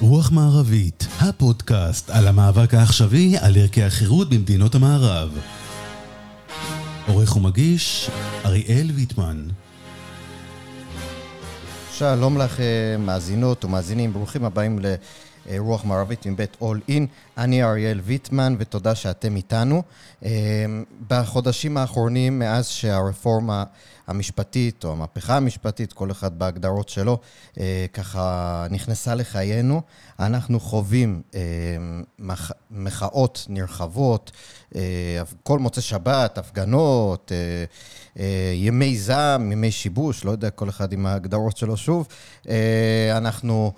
רוח מערבית, הפודקאסט על המאבק העכשווי על ערכי החירות במדינות המערב. עורך ומגיש, אריאל ויטמן. שלום לך מאזינות ומאזינים, ברוכים הבאים לרוח מערבית מבית אול אין. אני אריאל ויטמן ותודה שאתם איתנו. בחודשים האחרונים, מאז שהרפורמה המשפטית או המהפכה המשפטית, כל אחד בהגדרות שלו, ככה נכנסה לחיינו, אנחנו חווים מחאות נרחבות, כל מוצאי שבת, הפגנות, ימי זעם, ימי שיבוש, לא יודע, כל אחד עם ההגדרות שלו שוב. אנחנו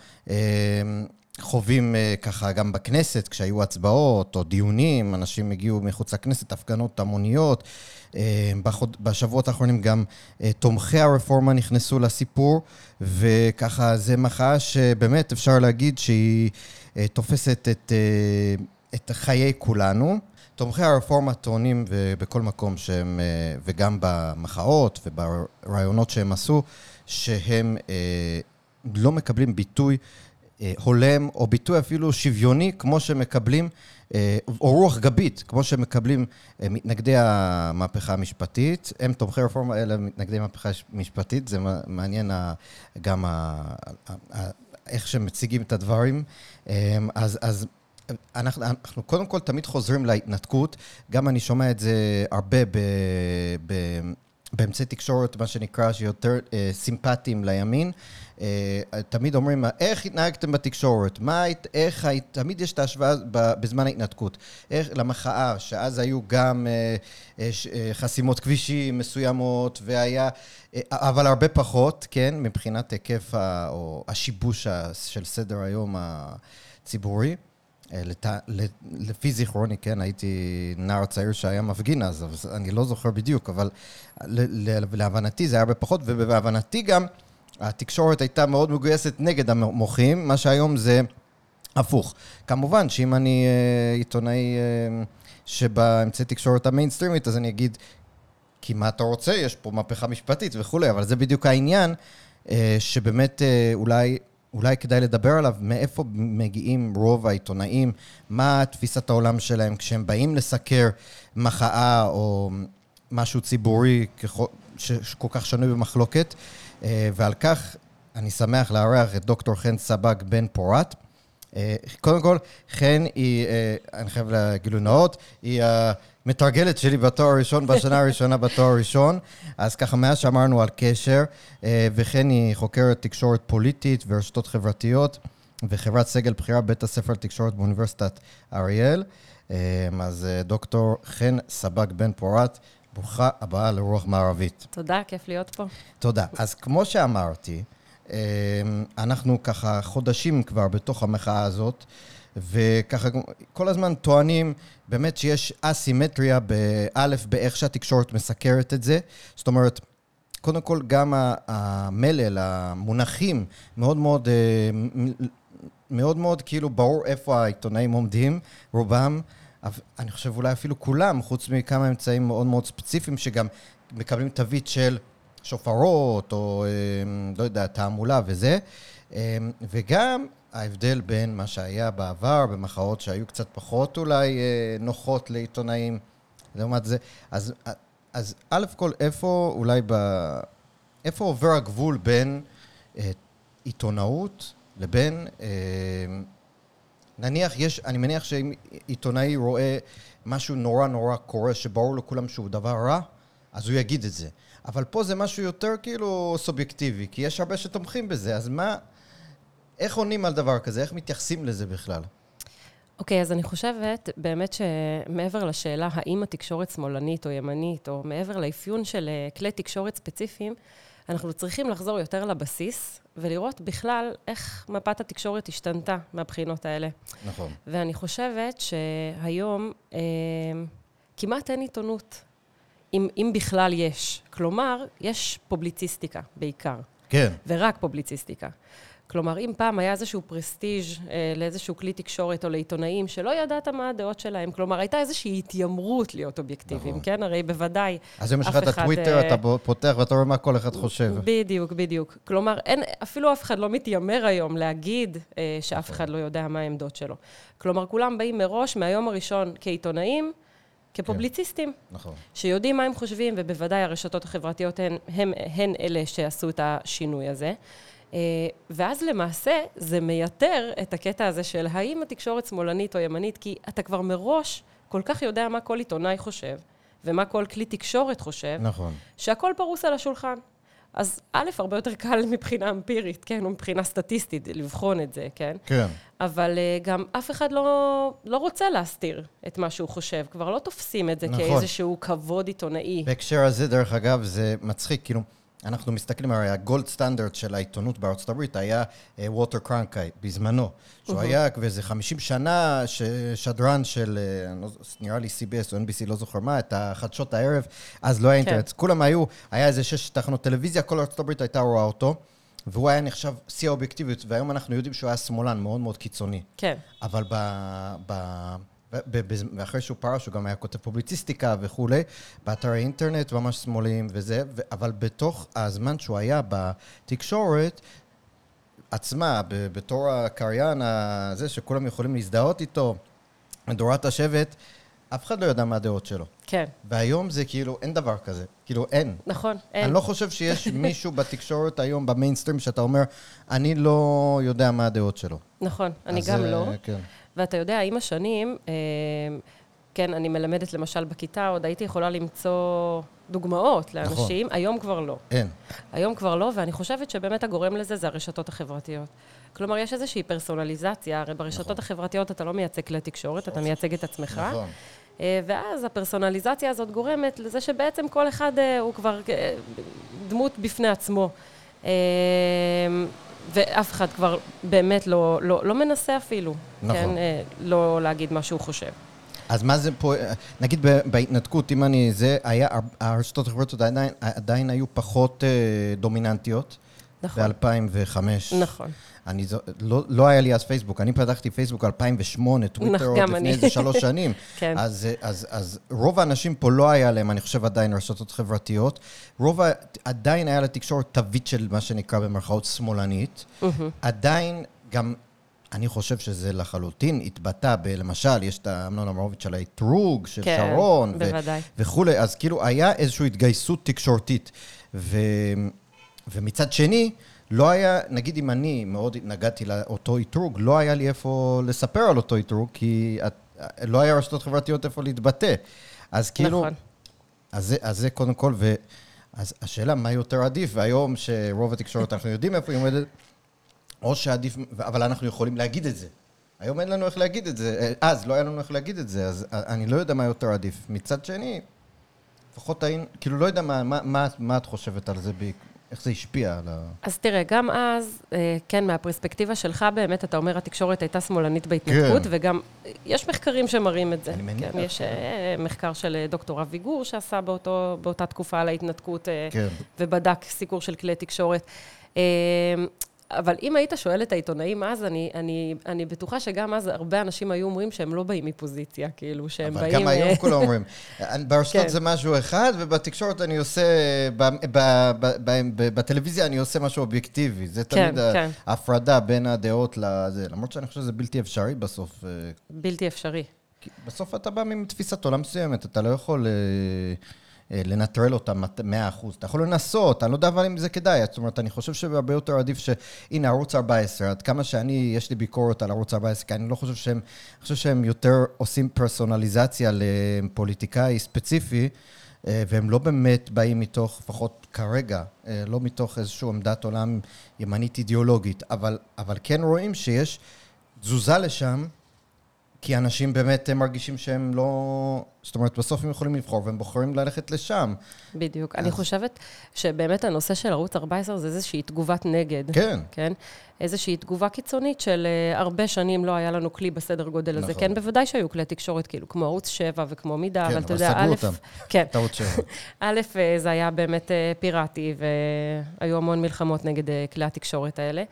חווים ככה גם בכנסת, כשהיו הצבעות או דיונים, אנשים הגיעו מחוץ לכנסת, הפגנות המוניות. בשבועות האחרונים גם תומכי הרפורמה נכנסו לסיפור, וככה זה מחאה שבאמת אפשר להגיד שהיא תופסת את, את חיי כולנו. תומכי הרפורמה טוענים בכל מקום שהם, וגם במחאות וברעיונות שהם עשו, שהם לא מקבלים ביטוי הולם, או ביטוי אפילו שוויוני, כמו שמקבלים, או רוח גבית, כמו שמקבלים מתנגדי המהפכה המשפטית. הם תומכי רפורמה, אלה מתנגדי המהפכה המשפטית, זה מעניין גם איך שמציגים את הדברים. אז, אז אנחנו, אנחנו קודם כל תמיד חוזרים להתנתקות, גם אני שומע את זה הרבה ב... ב באמצעי תקשורת, מה שנקרא, שיותר אה, סימפטיים לימין. אה, תמיד אומרים, איך התנהגתם בתקשורת? מה, איך, תמיד יש את ההשוואה בזמן ההתנתקות. איך, למחאה, שאז היו גם אה, אה, חסימות כבישים מסוימות, והיה, אבל הרבה פחות, כן, מבחינת היקף ה, או השיבוש של סדר היום הציבורי. לת... לפי זיכרוני, כן, הייתי נער צעיר שהיה מפגין אז, אז אני לא זוכר בדיוק, אבל להבנתי זה היה הרבה פחות, ובהבנתי גם התקשורת הייתה מאוד מגויסת נגד המוחים, מה שהיום זה הפוך. כמובן שאם אני עיתונאי שבאמצעי תקשורת המיינסטרימית, אז אני אגיד, כי מה אתה רוצה? יש פה מהפכה משפטית וכולי, אבל זה בדיוק העניין, שבאמת אולי... אולי כדאי לדבר עליו, מאיפה מגיעים רוב העיתונאים, מה תפיסת העולם שלהם כשהם באים לסקר מחאה או משהו ציבורי שכל כך שנוי במחלוקת. ועל כך אני שמח לארח את דוקטור חן סבג בן פורת. קודם כל, חן היא, אני חייב לגילוי נאות, היא המתרגלת שלי בתואר הראשון, בשנה הראשונה בתואר הראשון. אז ככה, מאז שאמרנו על קשר, וחן היא חוקרת תקשורת פוליטית ורשתות חברתיות, וחברת סגל בחירה בבית הספר לתקשורת באוניברסיטת אריאל. אז דוקטור חן סבג בן פורת, ברוכה הבאה לרוח מערבית. תודה, כיף להיות פה. תודה. אז כמו שאמרתי, אנחנו ככה חודשים כבר בתוך המחאה הזאת, וככה כל הזמן טוענים באמת שיש אסימטריה באלף, באיך שהתקשורת מסקרת את זה. זאת אומרת, קודם כל גם המלל, המונחים, מאוד מאוד, מאוד מאוד כאילו ברור איפה העיתונאים עומדים, רובם. אני חושב אולי אפילו כולם, חוץ מכמה אמצעים מאוד מאוד ספציפיים, שגם מקבלים תווית של שופרות, או לא יודע, תעמולה וזה. וגם ההבדל בין מה שהיה בעבר, במחאות שהיו קצת פחות אולי נוחות לעיתונאים, לעומת זה. אז, אז א' כל, איפה אולי ב... איפה עובר הגבול בין עיתונאות לבין... נניח יש, אני מניח שאם עיתונאי רואה משהו נורא נורא קורה, שברור לכולם שהוא דבר רע, אז הוא יגיד את זה. אבל פה זה משהו יותר כאילו סובייקטיבי, כי יש הרבה שתומכים בזה, אז מה, איך עונים על דבר כזה? איך מתייחסים לזה בכלל? אוקיי, okay, אז אני חושבת באמת שמעבר לשאלה האם התקשורת שמאלנית או ימנית, או מעבר לאפיון של כלי תקשורת ספציפיים, אנחנו צריכים לחזור יותר לבסיס ולראות בכלל איך מפת התקשורת השתנתה מהבחינות האלה. נכון. ואני חושבת שהיום אה, כמעט אין עיתונות, אם, אם בכלל יש. כלומר, יש פובליציסטיקה בעיקר. כן. ורק פובליציסטיקה. כלומר, אם פעם היה איזשהו פרסטיג' אה, לאיזשהו כלי תקשורת או לעיתונאים שלא ידעת מה הדעות שלהם, כלומר, הייתה איזושהי התיימרות להיות אובייקטיביים, נכון. כן? הרי בוודאי אז אם יש לך את הטוויטר, אה, אתה פותח ואתה רואה מה כל אחד חושב. בדיוק, בדיוק. כלומר, אין, אפילו אף אחד לא מתיימר היום להגיד אה, נכון. שאף אחד לא יודע מה העמדות שלו. כלומר, כולם באים מראש, מהיום הראשון, כעיתונאים, כפובליציסטים, נכון. שיודעים מה הם חושבים, ובוודאי הרשתות החברתיות הן, הן, הן אלה שעשו את השינוי הזה. אה, ואז למעשה זה מייתר את הקטע הזה של האם התקשורת שמאלנית או ימנית, כי אתה כבר מראש כל כך יודע מה כל עיתונאי חושב, ומה כל כלי תקשורת חושב, נכון. שהכל פרוס על השולחן. אז א', הרבה יותר קל מבחינה אמפירית, כן, או מבחינה סטטיסטית, לבחון את זה, כן? כן. אבל uh, גם אף אחד לא, לא רוצה להסתיר את מה שהוא חושב. כבר לא תופסים את זה נכון. כאיזשהו כבוד עיתונאי. בהקשר הזה, דרך אגב, זה מצחיק, כאילו, אנחנו מסתכלים, הרי הגולד סטנדרט של העיתונות בארצות הברית היה אה, ווטר קרנקאי, בזמנו. שהוא היה איזה 50 שנה שדרן של, אה, לא נראה לי CBS או NBC, לא זוכר מה, את החדשות הערב, אז לא היה כן. אינטרנט. כולם היו, היה איזה שש תחנות טלוויזיה, כל ארצות הברית הייתה רואה אותו, והוא היה נחשב שיא האובייקטיביות, והיום אנחנו יודעים שהוא היה שמאלן מאוד מאוד קיצוני. כן, אבל ב... ב... ואחרי שהוא פרש, הוא גם היה כותב פובליציסטיקה וכולי, באתרי אינטרנט ממש שמאליים וזה, אבל בתוך הזמן שהוא היה בתקשורת עצמה, בתור הקריין הזה שכולם יכולים להזדהות איתו, מדורת השבט, אף אחד לא יודע מה הדעות שלו. כן, והיום זה כאילו, אין דבר כזה. כאילו, אין. נכון, אין. אני לא חושב שיש מישהו בתקשורת היום, במיינסטרים, שאתה אומר, אני לא יודע מה הדעות שלו. נכון, אני גם לא. כן. ואתה יודע, עם השנים, אה, כן, אני מלמדת למשל בכיתה, עוד הייתי יכולה למצוא דוגמאות לאנשים, נכון. היום כבר לא. אין. היום כבר לא, ואני חושבת שבאמת הגורם לזה זה הרשתות החברתיות. כלומר, יש איזושהי פרסונליזציה, הרי ברשתות נכון. החברתיות אתה לא מייצג כלי תקשורת, אתה מייצג את עצמך. נכון. אה, ואז הפרסונליזציה הזאת גורמת לזה שבעצם כל אחד אה, הוא כבר דמות בפני עצמו. ואף אחד כבר באמת לא, לא, לא מנסה אפילו, נכון. כן? אה, לא להגיד מה שהוא חושב. אז מה זה פה, נגיד בהתנתקות, אם אני, זה היה, הרשתות החברתיות עדיין, עדיין היו פחות אה, דומיננטיות. נכון. ב-2005. נכון. אני זו, לא, לא היה לי אז פייסבוק, אני פתחתי פייסבוק 2008, טוויטר נכון, עוד גם לפני. איזה שלוש שנים. כן. אז, אז, אז רוב האנשים פה לא היה להם, אני חושב, עדיין רשתות חברתיות. רוב, ה- עדיין היה לתקשורת תווית של מה שנקרא במרכאות שמאלנית. עדיין גם, אני חושב שזה לחלוטין התבטא ב... למשל, יש את האמנון אמרוביץ' על האתרוג של כן, שרון. ו- בוודאי. וכולי, אז כאילו היה איזושהי התגייסות תקשורתית. ו... ומצד שני, לא היה, נגיד אם אני מאוד התנגדתי לאותו אתרוג, לא היה לי איפה לספר על אותו אתרוג, כי את- לא היה רשתות חברתיות איפה להתבטא. אז כאילו, נכון. אז אז זה קודם כל, ו... אז השאלה, מה יותר עדיף? והיום שרוב התקשורת, אנחנו יודעים איפה היא עומדת, או שעדיף, אבל אנחנו יכולים להגיד את זה. היום אין לנו איך להגיד את זה, אז לא היה לנו איך להגיד את זה, אז אני לא יודע מה יותר עדיף. מצד שני, לפחות היינו, כאילו לא יודע מה, מה, מה, מה את חושבת על זה, איך זה השפיע על ה... אז תראה, גם אז, אה, כן, מהפרספקטיבה שלך, באמת, אתה אומר, התקשורת הייתה שמאלנית בהתנתקות, כן. וגם אה, יש מחקרים שמראים את זה. אני מניח, כן, יש אה, מחקר של דוקטור אבי גור שעשה באותו, באותה תקופה על ההתנתקות, כן. ובדק סיקור של כלי תקשורת. אבל אם היית שואל את העיתונאים אז, אני, אני, אני בטוחה שגם אז הרבה אנשים היו אומרים שהם לא באים מפוזיציה, כאילו, שהם אבל באים... גם היום אה, כולם אומרים, ברשתות כן. זה משהו אחד, ובתקשורת אני עושה, ב- ב- ב- ב- ב- בטלוויזיה אני עושה משהו אובייקטיבי. זה כן, תמיד ה- כן. ההפרדה בין הדעות לזה. למרות שאני חושב שזה בלתי אפשרי בסוף. אה, בלתי אפשרי. בסוף אתה בא עם תפיסת עולם מסוימת, אתה לא יכול אה, לנטרל אותה מת- 100%. אתה יכול לנסות, אני לא יודע אבל אם זה כדאי. זאת אומרת, אני חושב שהרבה יותר עדיף ש... הנה, ערוץ 14, עד כמה שאני, יש לי ביקורת על ערוץ 14, כי אני לא חושב שהם, אני חושב שהם יותר עושים פרסונליזציה לפוליטיקאי ספציפי. אה, והם לא באמת באים מתוך, לפחות כרגע, אה, לא מתוך איזושהי עמדת עולם ימנית אידיאולוגית, אבל, אבל כן רואים שיש תזוזה לשם, כי אנשים באמת הם מרגישים שהם לא... זאת אומרת, בסוף הם יכולים לבחור והם בוחרים ללכת לשם. בדיוק. אני חושבת שבאמת הנושא של ערוץ 14 זה איזושהי תגובת נגד. כן. כן? איזושהי תגובה קיצונית של uh, הרבה שנים לא היה לנו כלי בסדר גודל הזה. נכון. כן, בוודאי שהיו כלי תקשורת, כאילו, כמו ערוץ 7 וכמו מידה, כן, אבל אתה אבל יודע, סגרו א', אותם. כן, טעות שלו. א', אה, זה היה באמת אה, פיראטי, והיו המון מלחמות נגד כלי התקשורת האלה.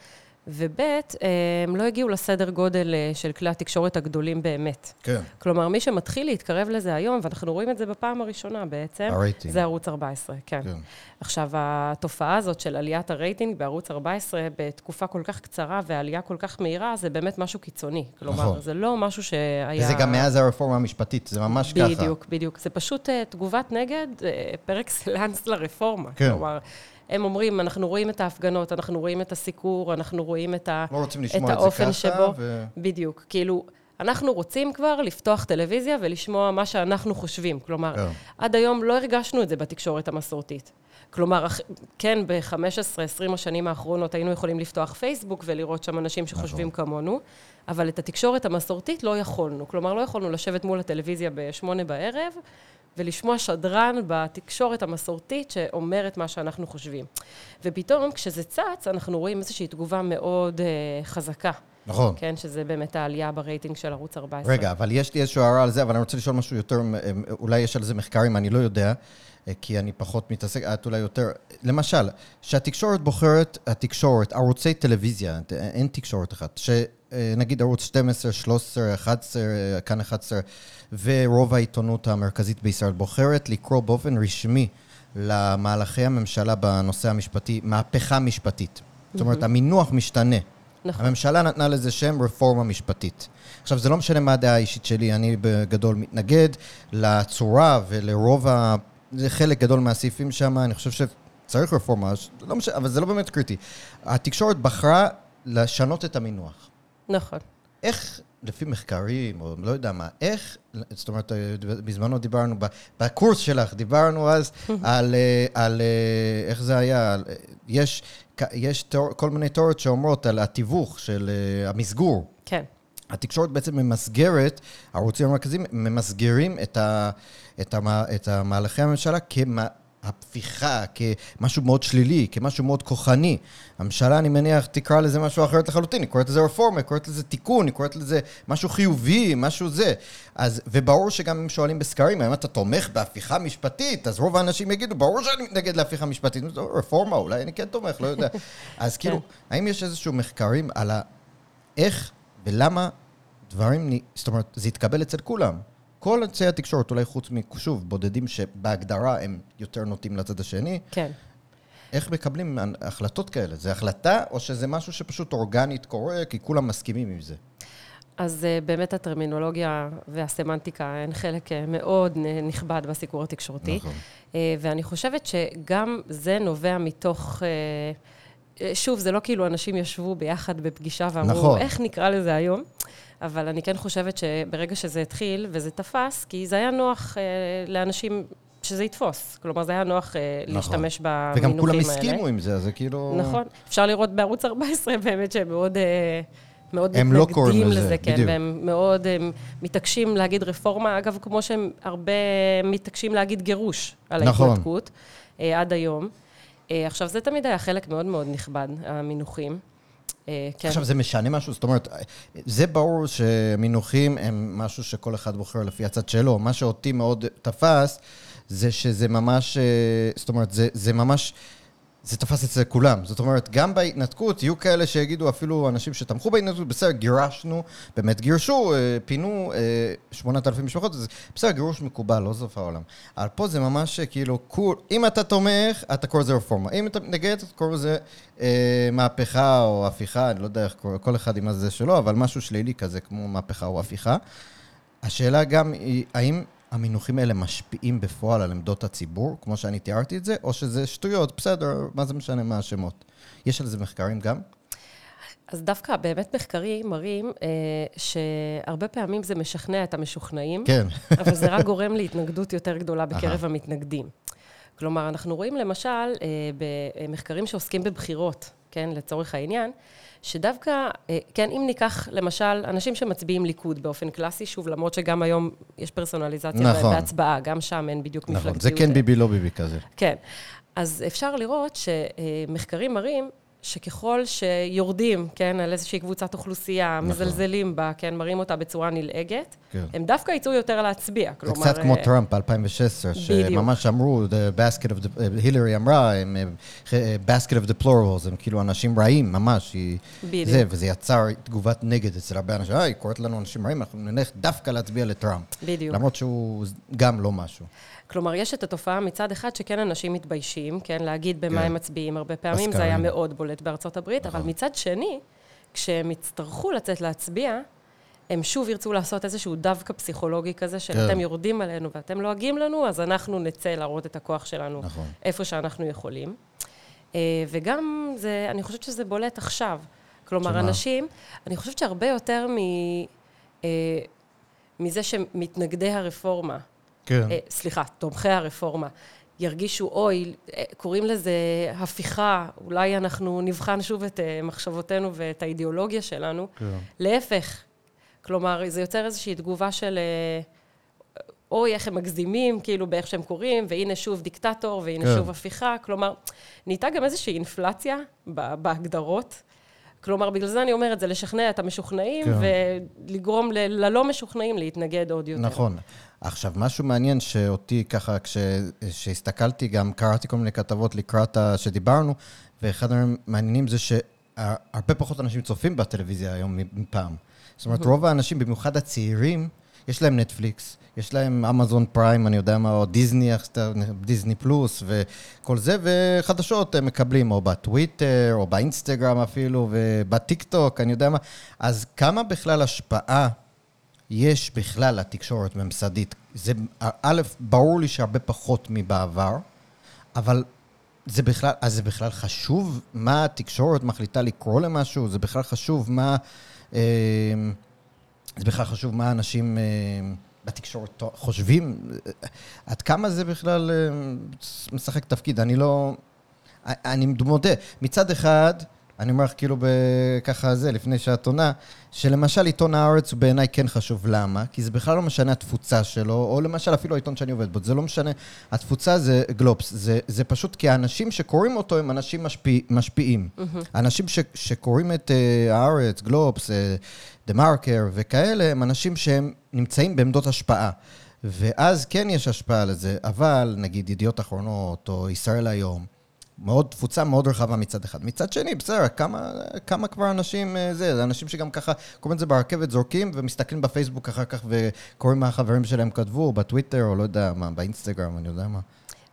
וב', אה, הם לא הגיעו לסדר גודל אה, של כלי התקשורת הגדולים באמת. כן. כלומר, מי שמתחיל להתקרב לזה היום, ואנחנו רואים את זה בפעם הראשונה בעצם, הרייטינג. זה ערוץ 14, כן. כן. עכשיו, התופעה הזאת של עליית הרייטינג בערוץ 14 בתקופה כל כך קצרה ועלייה כל כך מהירה, זה באמת משהו קיצוני. כלומר, נכון. זה לא משהו שהיה... וזה גם מאז הרפורמה המשפטית, זה ממש ככה. בדיוק, בדיוק. זה פשוט uh, תגובת נגד uh, פר אקסלנס לרפורמה. כן. כלומר, הם אומרים, אנחנו רואים את ההפגנות, אנחנו רואים את הסיקור, אנחנו רואים את, ה, לא רוצים את לשמוע את זה האופן ככה, שבו... ו... בדיוק. כאילו, אנחנו רוצים כבר לפתוח טלוויזיה ולשמוע מה שאנחנו חושבים. כלומר, כן. עד היום לא הרגשנו את זה בתקשורת המסורתית. כלומר, כן, ב-15-20 השנים האחרונות היינו יכולים לפתוח פייסבוק ולראות שם אנשים שחושבים נכון. כמונו, אבל את התקשורת המסורתית לא יכולנו. כלומר, לא יכולנו לשבת מול הטלוויזיה בשמונה בערב ולשמוע שדרן בתקשורת המסורתית שאומר את מה שאנחנו חושבים. ופתאום, כשזה צץ, אנחנו רואים איזושהי תגובה מאוד אה, חזקה. נכון. כן, שזה באמת העלייה ברייטינג של ערוץ 14. רגע, אבל יש לי איזושהי הערה על זה, אבל אני רוצה לשאול משהו יותר, אה, אולי יש על זה מחקרים, אני לא יודע, אה, כי אני פחות מתעסק, את אולי יותר... למשל, שהתקשורת בוחרת, התקשורת, ערוצי טלוויזיה, אין תקשורת אחת, שנגיד ערוץ 12, 13, 11, אה, כאן 11, ורוב העיתונות המרכזית בישראל בוחרת לקרוא באופן רשמי למהלכי הממשלה בנושא המשפטי, מהפכה משפטית. זאת אומרת, המינוח משתנה. נכון. הממשלה נתנה לזה שם רפורמה משפטית. עכשיו, זה לא משנה מה הדעה האישית שלי, אני בגדול מתנגד לצורה ולרוב ה... זה חלק גדול מהסעיפים שם, אני חושב שצריך רפורמה, לא משנה, אבל זה לא באמת קריטי. התקשורת בחרה לשנות את המינוח. נכון. איך, לפי מחקרים, או לא יודע מה, איך, זאת אומרת, בזמנו דיברנו, בקורס שלך, דיברנו אז על, אה, על אה, איך זה היה, על, אה, יש, יש תיאור, כל מיני תיאוריות שאומרות על התיווך של אה, המסגור. כן. התקשורת בעצם ממסגרת, הערוצים המרכזיים ממסגרים את, ה, את, המה, את המהלכי הממשלה כהפיכה, כמשהו מאוד שלילי, כמשהו מאוד כוחני. הממשלה, אני מניח, תקרא לזה משהו אחרת לחלוטין, היא קוראת לזה רפורמה, היא קוראת לזה תיקון, היא קוראת לזה משהו חיובי, משהו זה. אז, וברור שגם אם שואלים בסקרים, האם אתה תומך בהפיכה משפטית, אז רוב האנשים יגידו, ברור שאני מתנגד להפיכה משפטית. רפורמה, אולי אני כן תומך, לא יודע. אז כאילו, האם יש איזשהו מחקרים על ה... איך ולמה דברים, זאת אומרת, זה התקבל אצל כולם. כל אמצעי התקשורת, אולי חוץ משוב, בודדים שבהגדרה הם יותר נוטים לצד השני, כן. איך מקבלים החלטות כאלה? זה החלטה, או שזה משהו שפשוט אורגנית קורה, כי כולם מסכימים עם זה? אז אה, באמת הטרמינולוגיה והסמנטיקה הן חלק אה, מאוד נכבד בסיקור התקשורתי. נכון. אה, ואני חושבת שגם זה נובע מתוך... שוב, זה לא כאילו אנשים ישבו ביחד בפגישה ואמרו, נכון. איך נקרא לזה היום? אבל אני כן חושבת שברגע שזה התחיל וזה תפס, כי זה היה נוח אה, לאנשים שזה יתפוס. כלומר, זה היה נוח אה, נכון. להשתמש במינוחים האלה. וגם כולם הסכימו עם זה, זה כאילו... נכון. אפשר לראות בערוץ 14 באמת שהם מאוד... אה, מאוד הם לא קוראים מתנגדים לזה, לזה, כן, בדיוק. והם מאוד הם מתעקשים להגיד רפורמה, אגב, כמו שהם הרבה מתעקשים להגיד גירוש על נכון. ההתנתקות, אה, עד היום. אה, עכשיו, זה תמיד היה חלק מאוד מאוד נכבד, המינוחים. אה, כן. עכשיו, זה משנה משהו? זאת אומרת, זה ברור שמינוחים הם משהו שכל אחד בוחר לפי הצד שלו. מה שאותי מאוד תפס, זה שזה ממש, אה, זאת אומרת, זה, זה ממש, זה תפס אצל כולם. זאת אומרת, גם בהתנתקות, יהיו כאלה שיגידו, אפילו אנשים שתמכו בהתנתקות, בסדר, גירשנו, באמת גירשו, אה, פינו אה, 8,000 משפחות, זה בסדר, גירוש מקובל, לא סוף העולם. אבל פה זה ממש אה, כאילו, כול, אם אתה תומך, אתה קורא לזה רפורמה. אם אתה מתנגד, אתה קורא לזה אה, מהפכה או הפיכה, אני לא יודע איך קורא, כל אחד עם הזה שלו, אבל משהו שלילי כזה, כמו מהפכה או הפיכה. השאלה גם היא, האם המינוחים האלה משפיעים בפועל על עמדות הציבור, כמו שאני תיארתי את זה, או שזה שטויות, בסדר, מה זה משנה מה השמות? יש על זה מחקרים גם? אז דווקא באמת מחקרים מראים אה, שהרבה פעמים זה משכנע את המשוכנעים, כן. אבל זה רק גורם להתנגדות יותר גדולה בקרב המתנגדים. כלומר, אנחנו רואים למשל אה, במחקרים שעוסקים בבחירות, כן, לצורך העניין, שדווקא, אה, כן, אם ניקח למשל אנשים שמצביעים ליכוד באופן קלאסי, שוב, למרות שגם היום יש פרסונליזציה נכון. בהצבעה, גם שם אין בדיוק מפלגתיות. נכון, זה כן ביבי, לא ביבי כזה. כן. אז אפשר לראות שמחקרים מראים שככל שיורדים, כן, על איזושהי קבוצת אוכלוסייה, נכון. מזלזלים בה, כן, מראים אותה בצורה נלעגת, כן. הם דווקא יצאו יותר להצביע. זה כלומר... קצת כמו אה, טראמפ ב-2016, בדיוק. שממש אמרו, the basket of the, הילרי אמרה, הם אה, basket of deplorables, הם כאילו אנשים רעים, ממש. היא- בדיוק. זה, וזה יצר תגובת נגד אצל הרבה אנשים, אה, היא קוראת לנו אנשים רעים, אנחנו נלך דווקא להצביע לטראמפ. בדיוק. למרות שהוא גם לא משהו. כלומר, יש את התופעה מצד אחד שכן אנשים מתביישים, כן, להגיד במה כן. הם מצביעים. הרבה פעמים זה. היה מאוד בולט בארצות הברית, אבל נכון. מצד שני, כשהם יצטרכו לצאת להצביע, הם שוב ירצו לעשות איזשהו דווקא פסיכולוגי כזה, של כן. אתם יורדים עלינו ואתם לועגים לנו, אז אנחנו נצא להראות את הכוח שלנו נכון. איפה שאנחנו יכולים. אה, וגם, זה, אני חושבת שזה בולט עכשיו. כלומר, שמה? אנשים, אני חושבת שהרבה יותר מ, אה, מזה שמתנגדי הרפורמה, כן. אה, סליחה, תומכי הרפורמה, ירגישו, אוי, אה, קוראים לזה הפיכה, אולי אנחנו נבחן שוב את אה, מחשבותינו ואת האידיאולוגיה שלנו. כן. להפך, כלומר, זה יוצר איזושהי תגובה של, אה, אוי, איך הם מגזימים, כאילו, באיך שהם קוראים, והנה שוב דיקטטור, והנה כן. שוב הפיכה. כלומר, נהייתה גם איזושהי אינפלציה בהגדרות. כלומר, בגלל זה אני אומרת, זה לשכנע את המשוכנעים, כן. ולגרום ל- ללא משוכנעים להתנגד עוד יותר. נכון. עכשיו, משהו מעניין שאותי ככה, כשהסתכלתי, גם קראתי כל מיני כתבות לקראת שדיברנו, ואחד המעניינים זה שהרבה פחות אנשים צופים בטלוויזיה היום מפעם. זאת אומרת, רוב האנשים, במיוחד הצעירים, יש להם נטפליקס, יש להם אמזון פריים, אני יודע מה, או דיסני, דיסני פלוס וכל זה, וחדשות הם מקבלים, או בטוויטר, או באינסטגרם אפילו, ובטיק טוק, אני יודע מה. אז כמה בכלל השפעה יש בכלל לתקשורת ממסדית? זה, א', ברור לי שהרבה פחות מבעבר, אבל זה בכלל, אז זה בכלל חשוב מה התקשורת מחליטה לקרוא למשהו? זה בכלל חשוב מה... אה, זה בכלל חשוב מה אנשים אה, בתקשורת חושבים? עד כמה זה בכלל אה, משחק תפקיד? אני לא... אני מודה, מצד אחד, אני אומר לך כאילו ככה זה, לפני שאת עונה, שלמשל עיתון הארץ הוא בעיניי כן חשוב. למה? כי זה בכלל לא משנה התפוצה שלו, או למשל אפילו העיתון שאני עובד בו, זה לא משנה. התפוצה זה גלובס, זה, זה פשוט כי האנשים שקוראים אותו הם אנשים משפיע, משפיעים. אנשים ש, שקוראים את uh, הארץ, גלובס, דה uh, מרקר וכאלה, הם אנשים שהם נמצאים בעמדות השפעה. ואז כן יש השפעה לזה, אבל נגיד ידיעות אחרונות או ישראל היום, מאוד, תפוצה מאוד רחבה מצד אחד. מצד שני, בסדר, כמה, כמה כבר אנשים אה, זה, זה אנשים שגם ככה קוראים את זה ברכבת, זורקים ומסתכלים בפייסבוק אחר כך וקוראים מה החברים שלהם כתבו, או בטוויטר, או לא יודע מה, באינסטגרם, אני יודע מה.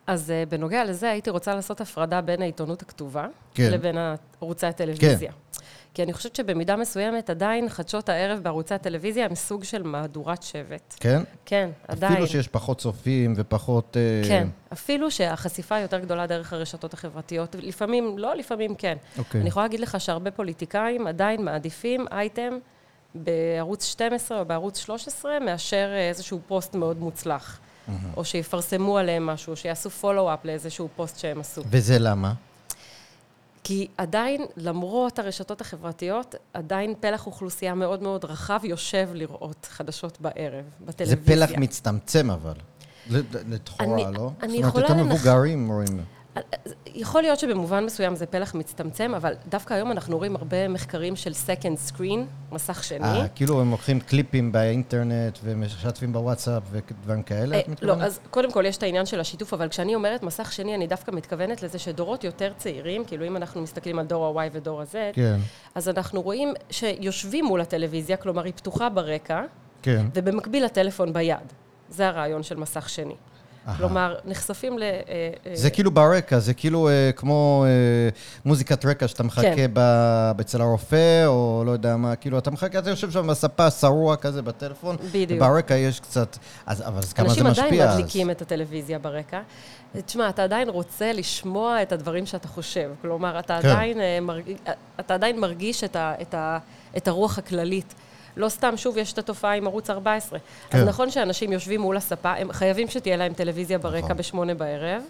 אז uh, בנוגע לזה, הייתי רוצה לעשות הפרדה בין העיתונות הכתובה כן. לבין ערוצי הטלוויזיה. כן. כי אני חושבת שבמידה מסוימת עדיין חדשות הערב בערוצי הטלוויזיה הם סוג של מהדורת שבט. כן? כן, עדיין. אפילו שיש פחות צופים ופחות... אה, כן, אפילו שהחשיפה יותר גדולה דרך הרשתות החברתיות. לפעמים לא, לפעמים כן. אוקיי. אני יכולה להגיד לך שהרבה פוליטיקאים עדיין מעדיפים אייטם בערוץ 12 או בערוץ 13 מאשר אה, איזשהו פוסט מאוד מוצלח. או שיפרסמו עליהם משהו, או שיעשו follow-up לאיזשהו פוסט שהם עשו. וזה למה? כי עדיין, למרות הרשתות החברתיות, עדיין פלח אוכלוסייה מאוד מאוד רחב יושב לראות חדשות בערב, זה בטלוויזיה. פלח מצטמצם אבל. אני- לא? אני זאת יכולה אומרת, יותר מבוגרים רואים. יכול להיות שבמובן מסוים זה פלח מצטמצם, אבל דווקא היום אנחנו רואים הרבה מחקרים של second screen, מסך שני. אה, כאילו הם לוקחים קליפים באינטרנט ומשתפים בוואטסאפ ודברים כאלה, את מתכוונת? לא, אז קודם כל יש את העניין של השיתוף, אבל כשאני אומרת מסך שני, אני דווקא מתכוונת לזה שדורות יותר צעירים, כאילו אם אנחנו מסתכלים על דור ה-Y ודור ה-Z, כן, אז אנחנו רואים שיושבים מול הטלוויזיה, כלומר היא פתוחה ברקע, כן. ובמקביל הטלפון ביד. זה הרעיון של מסך שני. כלומר, נחשפים ל... אה, אה, זה כאילו ברקע, זה כאילו אה, כמו מוזיקת רקע שאתה מחכה כן. אצל הרופא, או לא יודע מה, כאילו, אתה מחכה, אתה יושב שם בספה, שרוע כזה בטלפון, בדיוק. וברקע יש קצת, אז, אבל כמה זה אנשים משפיע? עדיין אז? מדליקים את הטלוויזיה ברקע. תשמע, אתה עדיין רוצה לשמוע את הדברים שאתה חושב. כלומר, אתה, כן. עדיין, מרג... אתה עדיין מרגיש את, ה... את, ה... את הרוח הכללית. לא סתם, שוב, יש את התופעה עם ערוץ 14. כן. אז נכון שאנשים יושבים מול הספה, הם חייבים שתהיה להם טלוויזיה ברקע נכון. בשמונה בערב,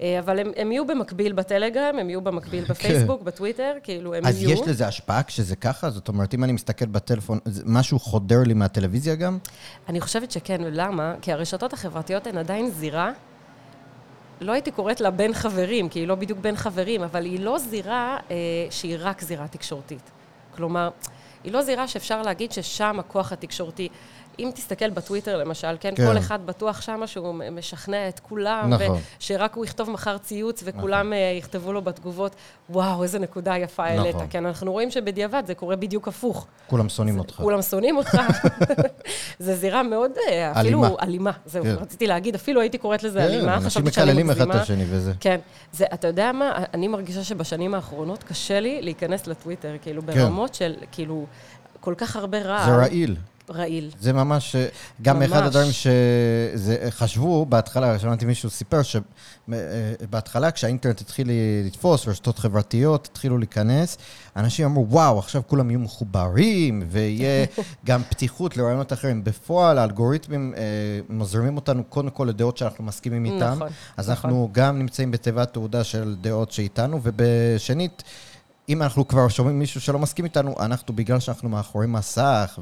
אה, אבל הם, הם יהיו במקביל בטלגרם, הם יהיו במקביל בפייסבוק, בטוויטר, כאילו, הם כן. אז יהיו. יש לזה השפעה כשזה ככה? זאת אומרת, אם אני מסתכל בטלפון, משהו חודר לי מהטלוויזיה גם? אני חושבת שכן, למה? כי הרשתות החברתיות הן עדיין זירה לא הייתי קוראת לה בין חברים, כי היא לא בדיוק בין חברים, אבל היא לא זירה אה, שהיא רק זירה תקשורתית. כלומר, היא לא זירה שאפשר להגיד ששם הכוח התקשורתי. אם תסתכל בטוויטר למשל, כן, כן. כל אחד בטוח שמה שהוא משכנע את כולם, נכון. ושרק הוא יכתוב מחר ציוץ וכולם נכון. יכתבו לו בתגובות, וואו, איזה נקודה יפה העלית. נכון. כן, אנחנו רואים שבדיעבד זה קורה בדיוק הפוך. כולם שונאים אותך. כולם שונאים אותך. זו זירה מאוד, אה, אפילו אלימה. אלימה. זהו, כן. רציתי להגיד, אפילו הייתי קוראת לזה כן, אלימה, אנשים חשבתי שאני מקללים אחד את. השני וזה. כן. זה, אתה יודע מה? אני מרגישה שבשנים האחרונות קשה לי להיכנס לטוויטר, כאילו, כן. ברמות של, כאילו, כל כך הרבה רעל. זה רעיל. רעיל. זה ממש, אה, גם ממש. אחד הדברים שחשבו בהתחלה, שמעתי מישהו סיפר שבהתחלה כשהאינטרנט התחיל לתפוס, רשתות חברתיות התחילו להיכנס, אנשים אמרו, וואו, עכשיו כולם יהיו מחוברים, ויהיה גם פתיחות לרעיונות אחרים. בפועל, האלגוריתמים אה, מזרימים אותנו קודם כל לדעות שאנחנו מסכימים איתן. נכון, אז נכון. אנחנו גם נמצאים בתיבת תעודה של דעות שאיתנו, ובשנית, אם אנחנו כבר שומעים מישהו שלא מסכים איתנו, אנחנו, בגלל שאנחנו מאחורי מסך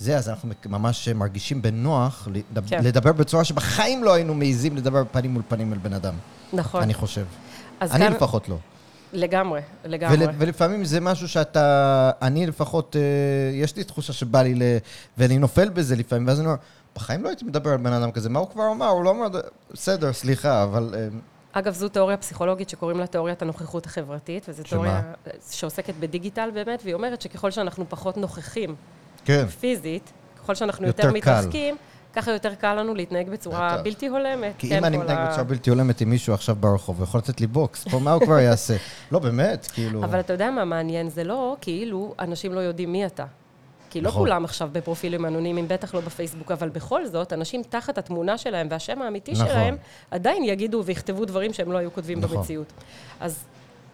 וזה, אז אנחנו ממש מרגישים בנוח כן. לדבר בצורה שבחיים לא היינו מעיזים לדבר פנים מול פנים אל בן אדם. נכון. אני חושב. אני גם- לפחות לא. לגמרי, לגמרי. ול, ולפעמים זה משהו שאתה, אני לפחות, אה, יש לי תחושה שבא לי, ל, ואני נופל בזה לפעמים, ואז אני אומר, בחיים לא הייתי מדבר על בן אדם כזה, מה הוא כבר אמר? הוא לא אמר, בסדר, סליחה, אבל... אה, אגב, זו תיאוריה פסיכולוגית שקוראים לה תיאוריית הנוכחות החברתית, וזו? תיאוריה שעוסקת בדיגיטל באמת, והיא אומרת שככל שאנחנו פחות נוכחים כן. פיזית, ככל שאנחנו יותר יותר קל. מתרחקים, ככה יותר קל לנו להתנהג בצורה בטח. בלתי הולמת. כי כן, אם אני מתנהג ה- בצורה בלתי הולמת עם מישהו עכשיו ברחוב, הוא יכול לתת לי בוקס, פה מה הוא כבר יעשה? לא, באמת, כאילו... אבל אתה יודע מה מעניין? זה לא כאילו אנשים לא יודעים מי אתה. כי לא נכון. כולם עכשיו בפרופילים אנונימיים, בטח לא בפייסבוק, אבל בכל זאת, אנשים תחת התמונה שלהם והשם האמיתי נכון. שלהם, עדיין יגידו ויכתבו דברים שהם לא היו כותבים נכון. במציאות. אז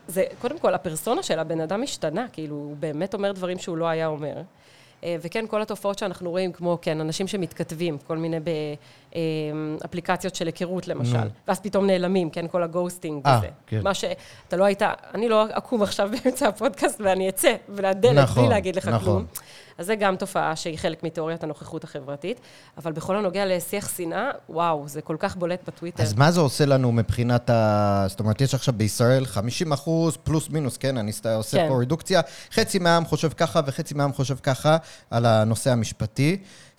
זה, קודם כל, הפרסונה של הבן אדם השתנה, כאילו, הוא באמת אומר דברים שהוא לא היה אומר. אה, וכן, כל התופעות שאנחנו רואים, כמו, כן, אנשים שמתכתבים, כל מיני באפליקציות של היכרות, למשל, נו. ואז פתאום נעלמים, כן, כל הגוסטינג אה, וזה. כן. מה שאתה לא היית, אני לא אקום עכשיו באמצע הפודקאסט ואני אצא לדלת נכון, בלי להגיד לך נכון. כלום. אז זה גם תופעה שהיא חלק מתיאוריית הנוכחות החברתית, אבל בכל הנוגע לשיח שנאה, וואו, זה כל כך בולט בטוויטר. אז מה זה עושה לנו מבחינת ה... זאת אומרת, יש עכשיו בישראל 50 אחוז פלוס מינוס, כן? אני עושה כן. פה רדוקציה. חצי מהעם חושב ככה וחצי מהעם חושב ככה על הנושא המשפטי.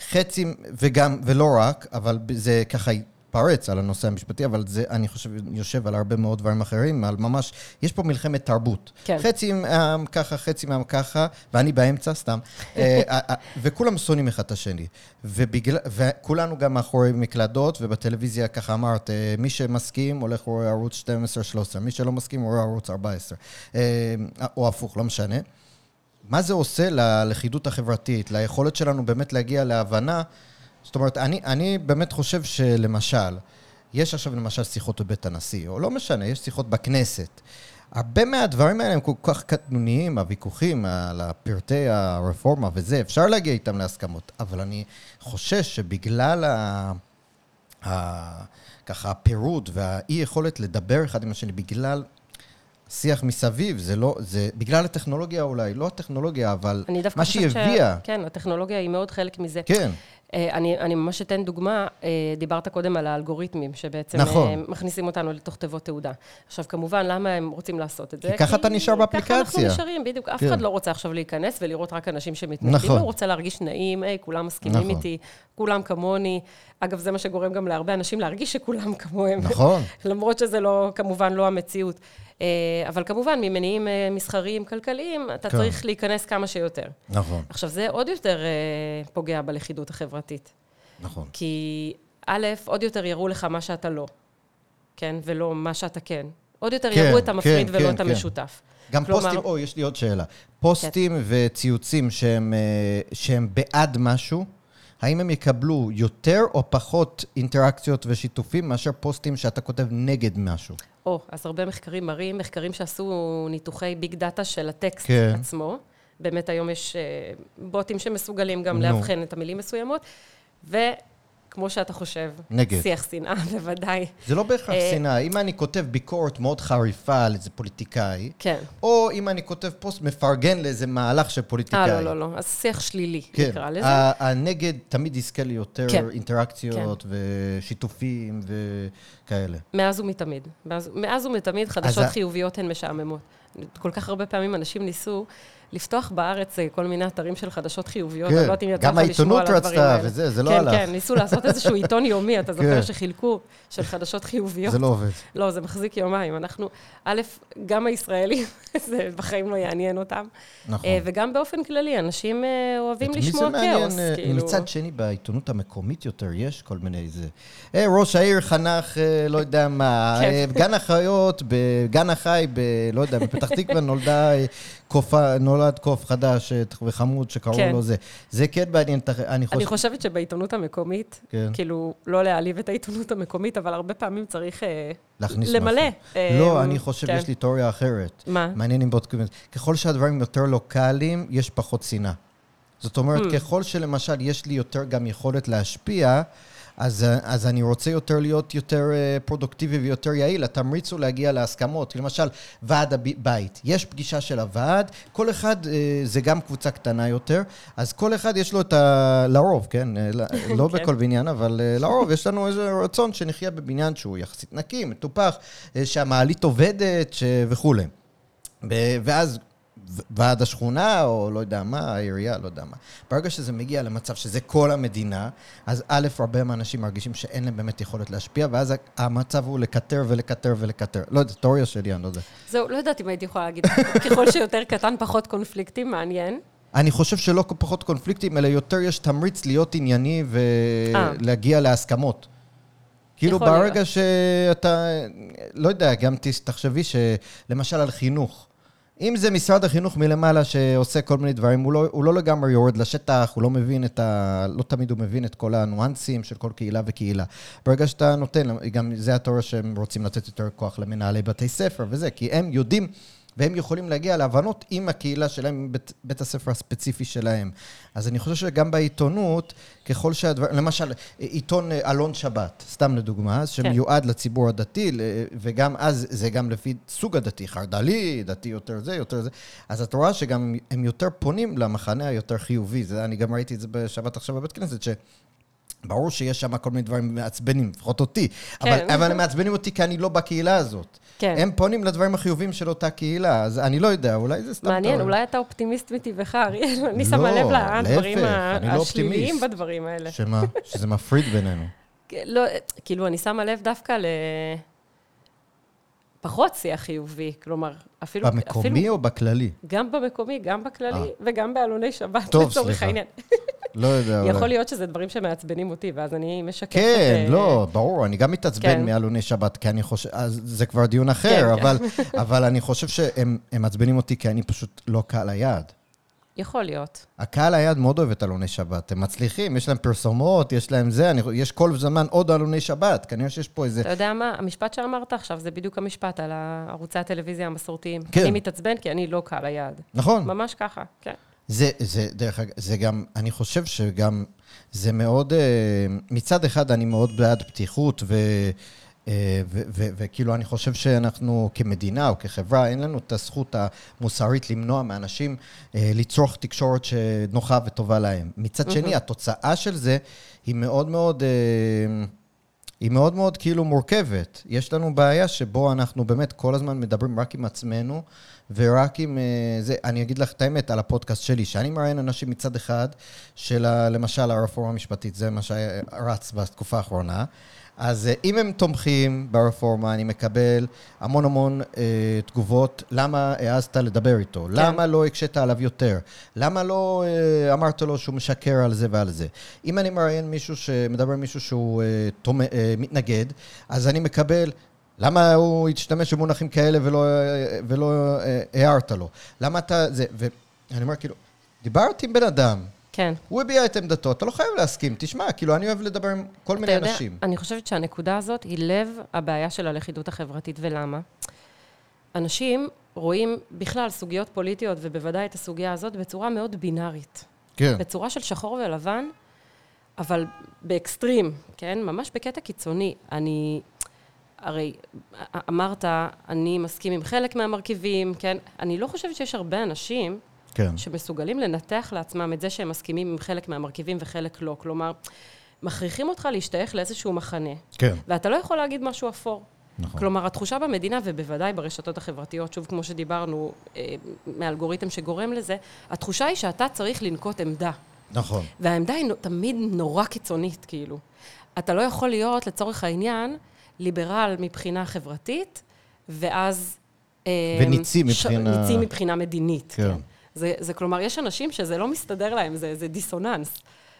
חצי, וגם, ולא רק, אבל זה ככה התפרץ על הנושא המשפטי, אבל זה, אני חושב, יושב על הרבה מאוד דברים אחרים, על ממש, יש פה מלחמת תרבות. כן. חצי מהעם ככה, חצי מהעם ככה, ואני באמצע, סתם. אה, אה, אה, וכולם שונאים אחד את השני. ובגלל, וכולנו גם מאחורי מקלדות, ובטלוויזיה, ככה אמרת, מי שמסכים הולך רואה ערוץ 12-13, מי שלא מסכים רואה ערוץ 14. אה, או הפוך, לא משנה. מה זה עושה ללכידות החברתית, ליכולת שלנו באמת להגיע להבנה? זאת אומרת, אני, אני באמת חושב שלמשל, יש עכשיו למשל שיחות בבית הנשיא, או לא משנה, יש שיחות בכנסת. הרבה מהדברים האלה הם כל כך קטנוניים, הוויכוחים על פרטי הרפורמה וזה, אפשר להגיע איתם להסכמות, אבל אני חושש שבגלל ה... ה... ככה הפירוד והאי-יכולת לדבר אחד עם השני, בגלל שיח מסביב, זה לא, זה בגלל הטכנולוגיה אולי, לא הטכנולוגיה, אבל מה שהיא הביאה. כן, הטכנולוגיה היא מאוד חלק מזה. כן, אני, אני ממש אתן דוגמה, אה, דיברת קודם על האלגוריתמים, שבעצם נכון. אה, מכניסים אותנו לתוך תיבות תעודה. עכשיו, כמובן, למה הם רוצים לעשות את זה? כי ככה אתה נשאר ככה באפליקציה. אנחנו נשארים, בדיוק. אף כן. אחד לא רוצה עכשיו להיכנס ולראות רק אנשים שמתנגדים. נכון. הוא רוצה להרגיש נעים, היי, כולם מסכימים נכון. איתי, כולם כמוני. אגב, זה מה שגורם גם להרבה אנשים להרגיש שכולם כמוהם. נכון. למרות שזה לא, כמובן, לא המציאות. אה, אבל כמובן, ממניעים אה, מסחריים, כלכליים, אתה כן. צריך להיכנס כמה שיותר. נכון, עכשיו, זה עוד יותר אה, פוגע בלכידות החברתית. נכון. כי א', עוד יותר יראו לך מה שאתה לא, כן? ולא מה שאתה כן. עוד יותר כן, יראו את המפריד כן, ולא כן, את כן. המשותף. גם כלומר- פוסטים, או, יש לי עוד שאלה. פוסטים וציוצים שהם, אה, שהם בעד משהו, האם הם יקבלו יותר או פחות אינטראקציות ושיתופים מאשר פוסטים שאתה כותב נגד משהו? או, אז הרבה מחקרים מראים, מחקרים שעשו ניתוחי ביג דאטה של הטקסט כן. עצמו. באמת היום יש אה, בוטים שמסוגלים גם. לאבחן את המילים מסוימות. וכמו כמו שאתה חושב. נגד. שיח שנאה, בוודאי. זה לא בהכרח אה, שנאה. אם אני כותב ביקורת מאוד חריפה על איזה פוליטיקאי, כן. או אם אני כותב פוסט מפרגן לאיזה מהלך של פוליטיקאי. אה, לא, לא, לא. אז שיח שלילי, כן. נקרא לזה. הנגד תמיד יזכה ליותר כן. אינטראקציות ושיתופים וכאלה. מאז ומתמיד. מאז, מאז ומתמיד חדשות חיוביות הן משעממות. כל כך הרבה פעמים אנשים ניסו לפתוח בארץ אה, כל מיני אתרים של חדשות חיוביות. אני לא יודעת אם יצא כן. גם לך לשמוע העיתונות על הדברים רצתה האלה. וזה, זה לא כן, הלך. כן, ניסו לעשות איזשהו עיתון יומי, אתה זוכר כן. שחילקו, של חדשות חיוביות. זה לא עובד. לא, זה מחזיק יומיים. אנחנו, א', גם הישראלים, זה בחיים לא יעניין אותם. נכון. אה, וגם באופן כללי, אנשים אה, אוהבים לשמוע? כאוס, כאילו. מצד שני, בעיתונות המקומית יותר יש כל מיני זה. ראש העיר חנך, לא יודע מה, כן. גן החיות, בגן החי. לא יודע, בפתח תקווה נולדה קוף, נולד קוף חדש אה, וחמוד שקראו כן. לו זה. זה כן מעניין, אני אני חושב... חושבת שבעיתונות המקומית, כן. כאילו, לא להעליב את העיתונות המקומית, אבל הרבה פעמים צריך אה, להכניס למלא. משהו. אה, לא, אני חושב, כן. יש לי תיאוריה אחרת. מה? מעניין אם בודקים את זה. ככל שהדברים יותר לוקאליים, יש פחות שנאה. זאת אומרת, Hmm. ככל שלמשל יש לי יותר גם יכולת להשפיע, אז, אז אני רוצה יותר להיות יותר אה, פרודוקטיבי ויותר יעיל. התמריץ הוא להגיע להסכמות. למשל, ועד הבית. יש פגישה של הוועד, כל אחד, אה, זה גם קבוצה קטנה יותר, אז כל אחד יש לו את ה... לרוב, כן? אה, לא- כן. בכל בניין, אבל אה, לרוב יש לנו איזה רצון שנחיה בבניין שהוא יחסית נקי, מטופח, אה, שהמעלית עובדת ש... וכולי. ואז ועד השכונה, או לא יודע מה, העירייה, לא יודע מה. ברגע שזה מגיע למצב שזה כל המדינה, אז א', הרבה מהאנשים מרגישים שאין להם באמת יכולת להשפיע, ואז המצב הוא לקטר ולקטר ולקטר. לא יודע, תיאוריה שלי, אני לא יודע. זהו, לא יודעת אם הייתי יכולה להגיד, ככל שיותר קטן, פחות קונפליקטים, מעניין. אני חושב שלא פחות קונפליקטים, אלא יותר יש תמריץ להיות ענייני אה. ולהגיע להסכמות. כאילו ברגע. שאתה, לא יודע, גם תחשבי שלמשל על חינוך. אם זה משרד החינוך מלמעלה שעושה כל מיני דברים, הוא לא, הוא לא לגמרי יורד לשטח, הוא לא מבין את ה... לא תמיד הוא מבין את כל הניואנסים של כל קהילה וקהילה. ברגע שאתה נותן, גם זה התיאוריה שהם רוצים לתת יותר כוח למנהלי בתי ספר וזה, כי הם יודעים והם יכולים להגיע להבנות עם הקהילה שלהם, עם בית, בית הספר הספציפי שלהם. אז אני חושב שגם בעיתונות, ככל שהדבר... למשל, עיתון אה, אלון שבת, סתם לדוגמה, שמיועד לציבור הדתי, וגם אז זה גם לפי סוג הדתי, חרד"לי, דתי יותר זה, יותר זה. אז את רואה שגם הם יותר פונים למחנה היותר חיובי. זה, אני גם ראיתי את זה בשבת עכשיו בבית כנסת, ש... ברור שיש שם כל מיני דברים מעצבנים, לפחות אותי. כן. אבל, אבל הם מעצבנים אותי כי אני לא בקהילה הזאת. כן. הם פונים לדברים החיובים של אותה קהילה, אז אני לא יודע, אולי זה סתם... מעניין, תיאוריה. אולי אתה אופטימיסט מטבעך, אריאל. אני לא, שמה לב לדברים לא השליליים. בדברים האלה. שמה? שזה מפריד בינינו. לא, כאילו, אני שמה לב דווקא ל... פחות שיח חיובי, כלומר, אפילו... במקומי אפילו, או בכללי? גם במקומי, גם בכללי, אה. וגם בעלוני שבת, טוב, לצורך. העניין. לא יודע, אולי. יכול להיות שזה דברים שמעצבנים אותי, ואז אני משקפת... כן, אה, לא, ברור, אני גם מתעצבן כן. מעלוני שבת, כי אני חושב, אז זה כבר דיון אחר, כן, אבל, אבל אני חושב שהם הם מעצבנים אותי כי אני פשוט לא קהל היעד. יכול להיות. הקהל היעד מאוד אוהב את עלוני שבת, הם מצליחים, יש להם פרסומות, יש להם זה, אני, יש כל זמן עוד עלוני שבת, כנראה שיש פה איזה... אתה יודע מה? המשפט שאמרת עכשיו זה בדיוק המשפט על ערוצי הטלוויזיה המסורתיים. כן. אני מתעצבן כי אני לא קהל היעד. נכון. ממש ככה, כן. זה, זה, דרך אגב, זה גם, אני חושב שגם, זה מאוד, אה, מצד אחד אני מאוד בעד פתיחות, ו, וכאילו אני חושב שאנחנו כמדינה או כחברה, אין לנו את הזכות המוסרית למנוע מאנשים אה, לצרוך תקשורת שנוחה וטובה להם. מצד שני, התוצאה של זה היא מאוד מאוד... אה, היא מאוד מאוד כאילו מורכבת. יש לנו בעיה שבו אנחנו באמת כל הזמן מדברים רק עם עצמנו, ורק עם אה, זה. אני אגיד לך את האמת על הפודקאסט שלי, שאני מראיין אנשים מצד אחד, של למשל הרפורמה המשפטית, זה מה שרץ בתקופה האחרונה. אז אה, אם הם תומכים ברפורמה, אני מקבל המון המון אה, תגובות, למה העזת לדבר איתו? למה לא הקשית עליו יותר? למה לא אה, אמרת לו שהוא משקר על זה ועל זה? אם אני מראיין מישהו שמדבר עם מישהו שהוא אה, תומ... אה, מתנגד, אז אני מקבל... למה הוא השתמש במונחים כאלה ולא, אה, ולא אה, הערת לו? למה אתה... זה... ואני אומר, כאילו, דיברתי עם בן אדם, כן. הוא הביע את עמדתו, אתה לא חייב להסכים. תשמע, כאילו, אני אוהב לדבר עם כל מיני יודע, אנשים. אני חושבת שהנקודה הזאת היא לב הבעיה של הלכידות החברתית, ולמה? אנשים רואים בכלל סוגיות פוליטיות, ובוודאי את הסוגיה הזאת, בצורה מאוד בינארית. כן. בצורה של שחור ולבן, אבל באקסטרים, כן? ממש בקטע קיצוני. אני... הרי אמרת, אני מסכים עם חלק מהמרכיבים, כן? אני לא חושבת שיש הרבה אנשים כן. שמסוגלים לנתח לעצמם את זה שהם מסכימים עם חלק מהמרכיבים וחלק לא. כלומר, מכריחים אותך להשתייך לאיזשהו מחנה. כן. ואתה לא יכול להגיד משהו אפור. נכון. כלומר, התחושה במדינה, ובוודאי ברשתות החברתיות, שוב, כמו שדיברנו, אה, מאלגוריתם שגורם לזה, התחושה היא שאתה צריך לנקוט עמדה. נכון. והעמדה היא תמיד נורא קיצונית, כאילו. אתה לא יכול להיות, לצורך העניין, ליברל מבחינה חברתית, ואז... אה, וניצי מבחינה... ש... ניצי מבחינה מדינית, כן. כן. זה, זה כלומר, יש אנשים שזה לא מסתדר להם, זה, זה דיסוננס.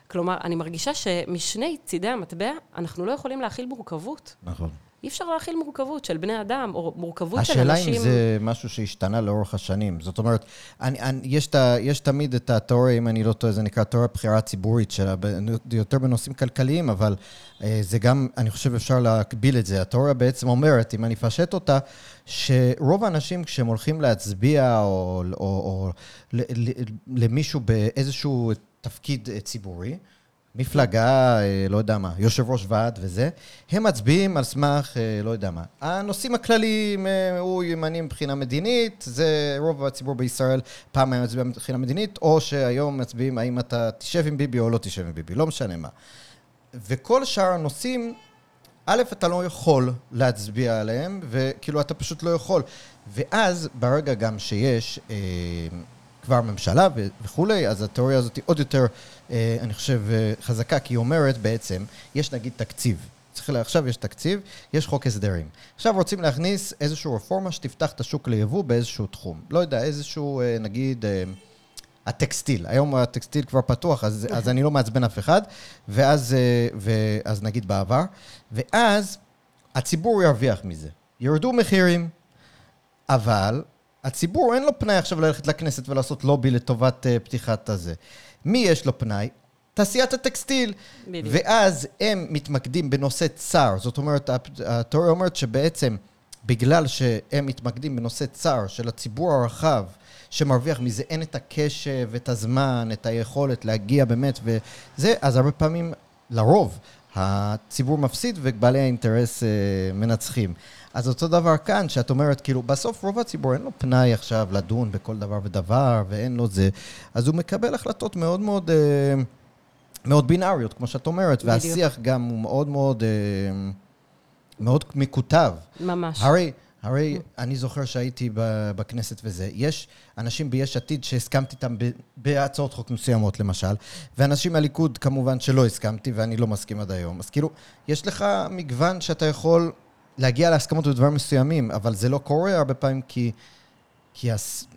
כלומר, אני מרגישה שמשני צידי המטבע, אנחנו לא יכולים להכיל מורכבות. נכון. אי אפשר להכיל מורכבות של בני אדם, או מורכבות של אנשים... השאלה אם זה משהו שהשתנה לאורך השנים. זאת אומרת, אני, אני, יש, ת, יש תמיד את התיאוריה, אם אני לא טועה, זה נקרא תיאוריה בחירה ציבורית, שלה, יותר בנושאים כלכליים, אבל אה, זה גם, אני חושב אפשר להקביל את זה. התיאוריה בעצם אומרת, אם אני אפשט אותה, שרוב האנשים כשהם הולכים להצביע, או, או, או למישהו באיזשהו תפקיד אה, ציבורי, מפלגה, אה, לא יודע מה, יושב ראש ועד וזה, הם מצביעים על סמך, אה, לא יודע מה. הנושאים הכלליים, אה, הוא ימני מבחינה מדינית, זה רוב הציבור בישראל פעם היה מצביע מבחינה מדינית, או שהיום מצביעים האם אתה תשב עם ביבי או לא תשב עם ביבי, לא משנה מה. וכל שאר הנושאים, א', אתה לא יכול להצביע עליהם, וכאילו אתה פשוט לא יכול. ואז, ברגע גם שיש... אה, כבר ממשלה וכולי, אז התיאוריה הזאת עוד יותר, אה, אני חושב, אה, חזקה, כי היא אומרת בעצם, יש נגיד תקציב. צריך לה, עכשיו יש תקציב, יש חוק הסדרים. עכשיו רוצים להכניס איזושהי רפורמה שתפתח את השוק ליבוא באיזשהו תחום. לא יודע, איזשהו, אה, נגיד, הטקסטיל. היום הטקסטיל כבר פתוח, אז, אז אני לא מעצבן אף אחד, ואז, ואז נגיד בעבר, ואז הציבור ירוויח מזה. ירדו מחירים, אבל הציבור אין לו פנאי עכשיו ללכת לכנסת ולעשות לובי לטובת uh, פתיחת הזה. מי יש לו פנאי? תעשיית הטקסטיל. בדיוק. ואז הם מתמקדים בנושא צר. זאת אומרת, התיאוריה אומרת שבעצם בגלל שהם מתמקדים בנושא צר של הציבור הרחב, שמרוויח מזה, אין את הקשב, את הזמן, את היכולת להגיע באמת וזה, אז הרבה פעמים, לרוב, הציבור מפסיד ובעלי האינטרס uh, מנצחים. אז אותו דבר כאן, שאת אומרת, כאילו, בסוף רוב הציבור אין לו פנאי עכשיו לדון בכל דבר ודבר, ואין לו זה, אז הוא מקבל החלטות מאוד מאוד, אה, מאוד בינאריות, כמו שאת אומרת, בדיוק. והשיח גם הוא מאוד מאוד, אה, מאוד מקוטב. ממש. הרי... הרי אני זוכר שהייתי בכנסת וזה, יש אנשים ביש עתיד שהסכמתי איתם בהצעות חוק מסוימות, למשל, ואנשים מהליכוד כמובן שלא הסכמתי, ואני לא מסכים עד היום. אז כאילו, יש לך מגוון שאתה יכול להגיע להסכמות בדברים מסוימים, אבל זה לא קורה הרבה פעמים כי, כי הס,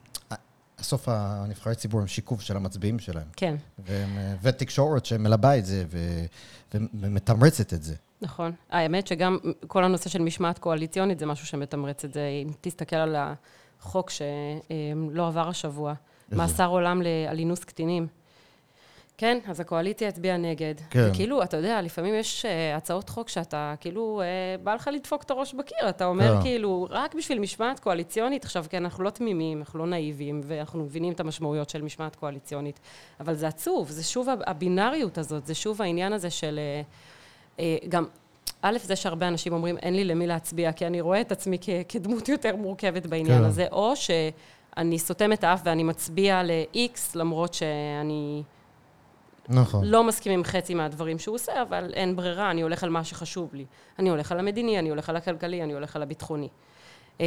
הסוף הנבחרי ציבור הם שיקוף של המצביעים שלהם. כן. והם, ותקשורת שמלבה את זה ו, ומתמרצת את זה. נכון. האמת שגם כל הנושא של משמעת קואליציונית זה משהו שמתמרץ את זה. אם תסתכל על החוק שלא עבר השבוע, מאסר עולם על אינוס קטינים. כן, אז הקואליציה הצביעה נגד. כן. וכאילו, אתה יודע, לפעמים יש uh, הצעות חוק שאתה, כאילו, uh, בא לך לדפוק את הראש בקיר. אתה אומר, yeah. כאילו, רק בשביל משמעת קואליציונית, עכשיו, כן, אנחנו לא תמימים, אנחנו לא נאיבים, ואנחנו מבינים את המשמעויות של משמעת קואליציונית. אבל זה עצוב, זה שוב הבינאריות הזאת, זה שוב העניין הזה של... Uh, uh, גם, א', זה שהרבה אנשים אומרים, אין לי למי להצביע, כי אני רואה את עצמי כ- כדמות יותר מורכבת בעניין כן. הזה, או שאני סותם את האף ואני מצביע ל-X, למרות שאני... נכון. לא מסכים עם חצי מהדברים שהוא עושה, אבל אין ברירה, אני הולך על מה שחשוב לי. אני הולך על המדיני, אני הולך על הכלכלי, אני הולך על הביטחוני. אמ,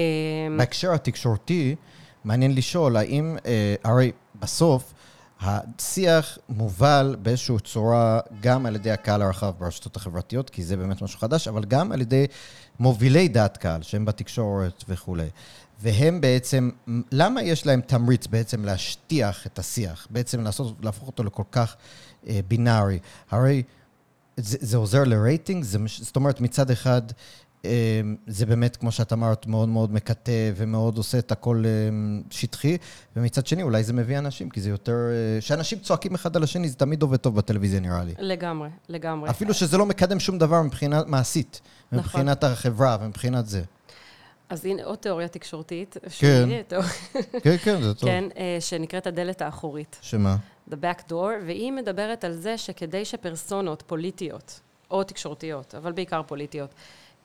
בהקשר התקשורתי, מעניין לשאול, האם, אה, הרי בסוף, השיח מובל באיזושהי צורה גם על ידי הקהל הרחב ברשתות החברתיות, כי זה באמת משהו חדש, אבל גם על ידי מובילי דעת קהל, שהם בתקשורת וכולי. והם בעצם, למה יש להם תמריץ בעצם להשטיח את השיח? בעצם לעשות, להפוך אותו לכל כך אה, בינארי. הרי זה, זה עוזר לרייטינג, זה, זאת אומרת, מצד אחד, אה, זה באמת, כמו שאת אמרת, מאוד מאוד מקטה ומאוד עושה את הכל אה, שטחי, ומצד שני, אולי זה מביא אנשים, כי זה יותר... שאנשים צועקים אחד על השני, זה תמיד עובד טוב בטלוויזיה, נראה לי. לגמרי, לגמרי. אפילו שזה לא מקדם שום דבר מבחינה מעשית, נכון. מבחינת החברה ומבחינת זה. אז הנה עוד תיאוריה תקשורתית. כן. תיאוריה- כן, כן, זה טוב. כן, אה, שנקראת הדלת האחורית. שמה? The back door, והיא מדברת על זה שכדי שפרסונות פוליטיות, או תקשורתיות, אבל בעיקר פוליטיות,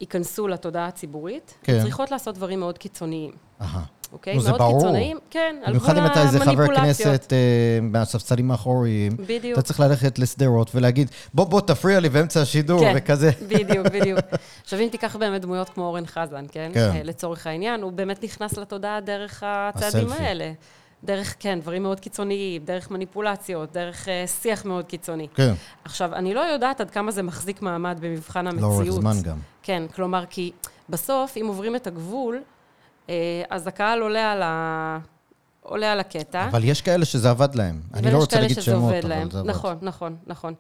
ייכנסו לתודעה הציבורית, כן. צריכות לעשות דברים מאוד קיצוניים, אהה. אוקיי? נו, זה מאוד ברור. קיצוניים, כן, על גבול במיוחד אם אתה איזה חבר המניפולציות. כנסת אה, מהספסלים האחוריים, בדיוק. אתה צריך ללכת לשדרות ולהגיד, בוא, בוא, תפריע לי באמצע השידור, כן. וכזה. בדיוק, בדיוק. עכשיו, אם תיקח באמת דמויות כמו אורן חזן, כן? כן. אה, לצורך העניין, הוא באמת נכנס לתודעה דרך הצעדים הסלפי. האלה. דרך, כן, דברים מאוד קיצוניים, דרך מניפולציות, דרך אה, שיח מאוד קיצוני. כן, עכשיו, אני לא יודעת עד כמה זה מחזיק מעמד במבחן המציאות. לאורך זמן גם. כן, כלומר, כי בסוף, אם עוברים את הגבול, אז הקהל עולה על, ה... עולה על הקטע. אבל יש כאלה שזה עבד להם. אני לא רוצה להגיד שמות, אבל להם. זה עבד. נכון, נכון, נכון.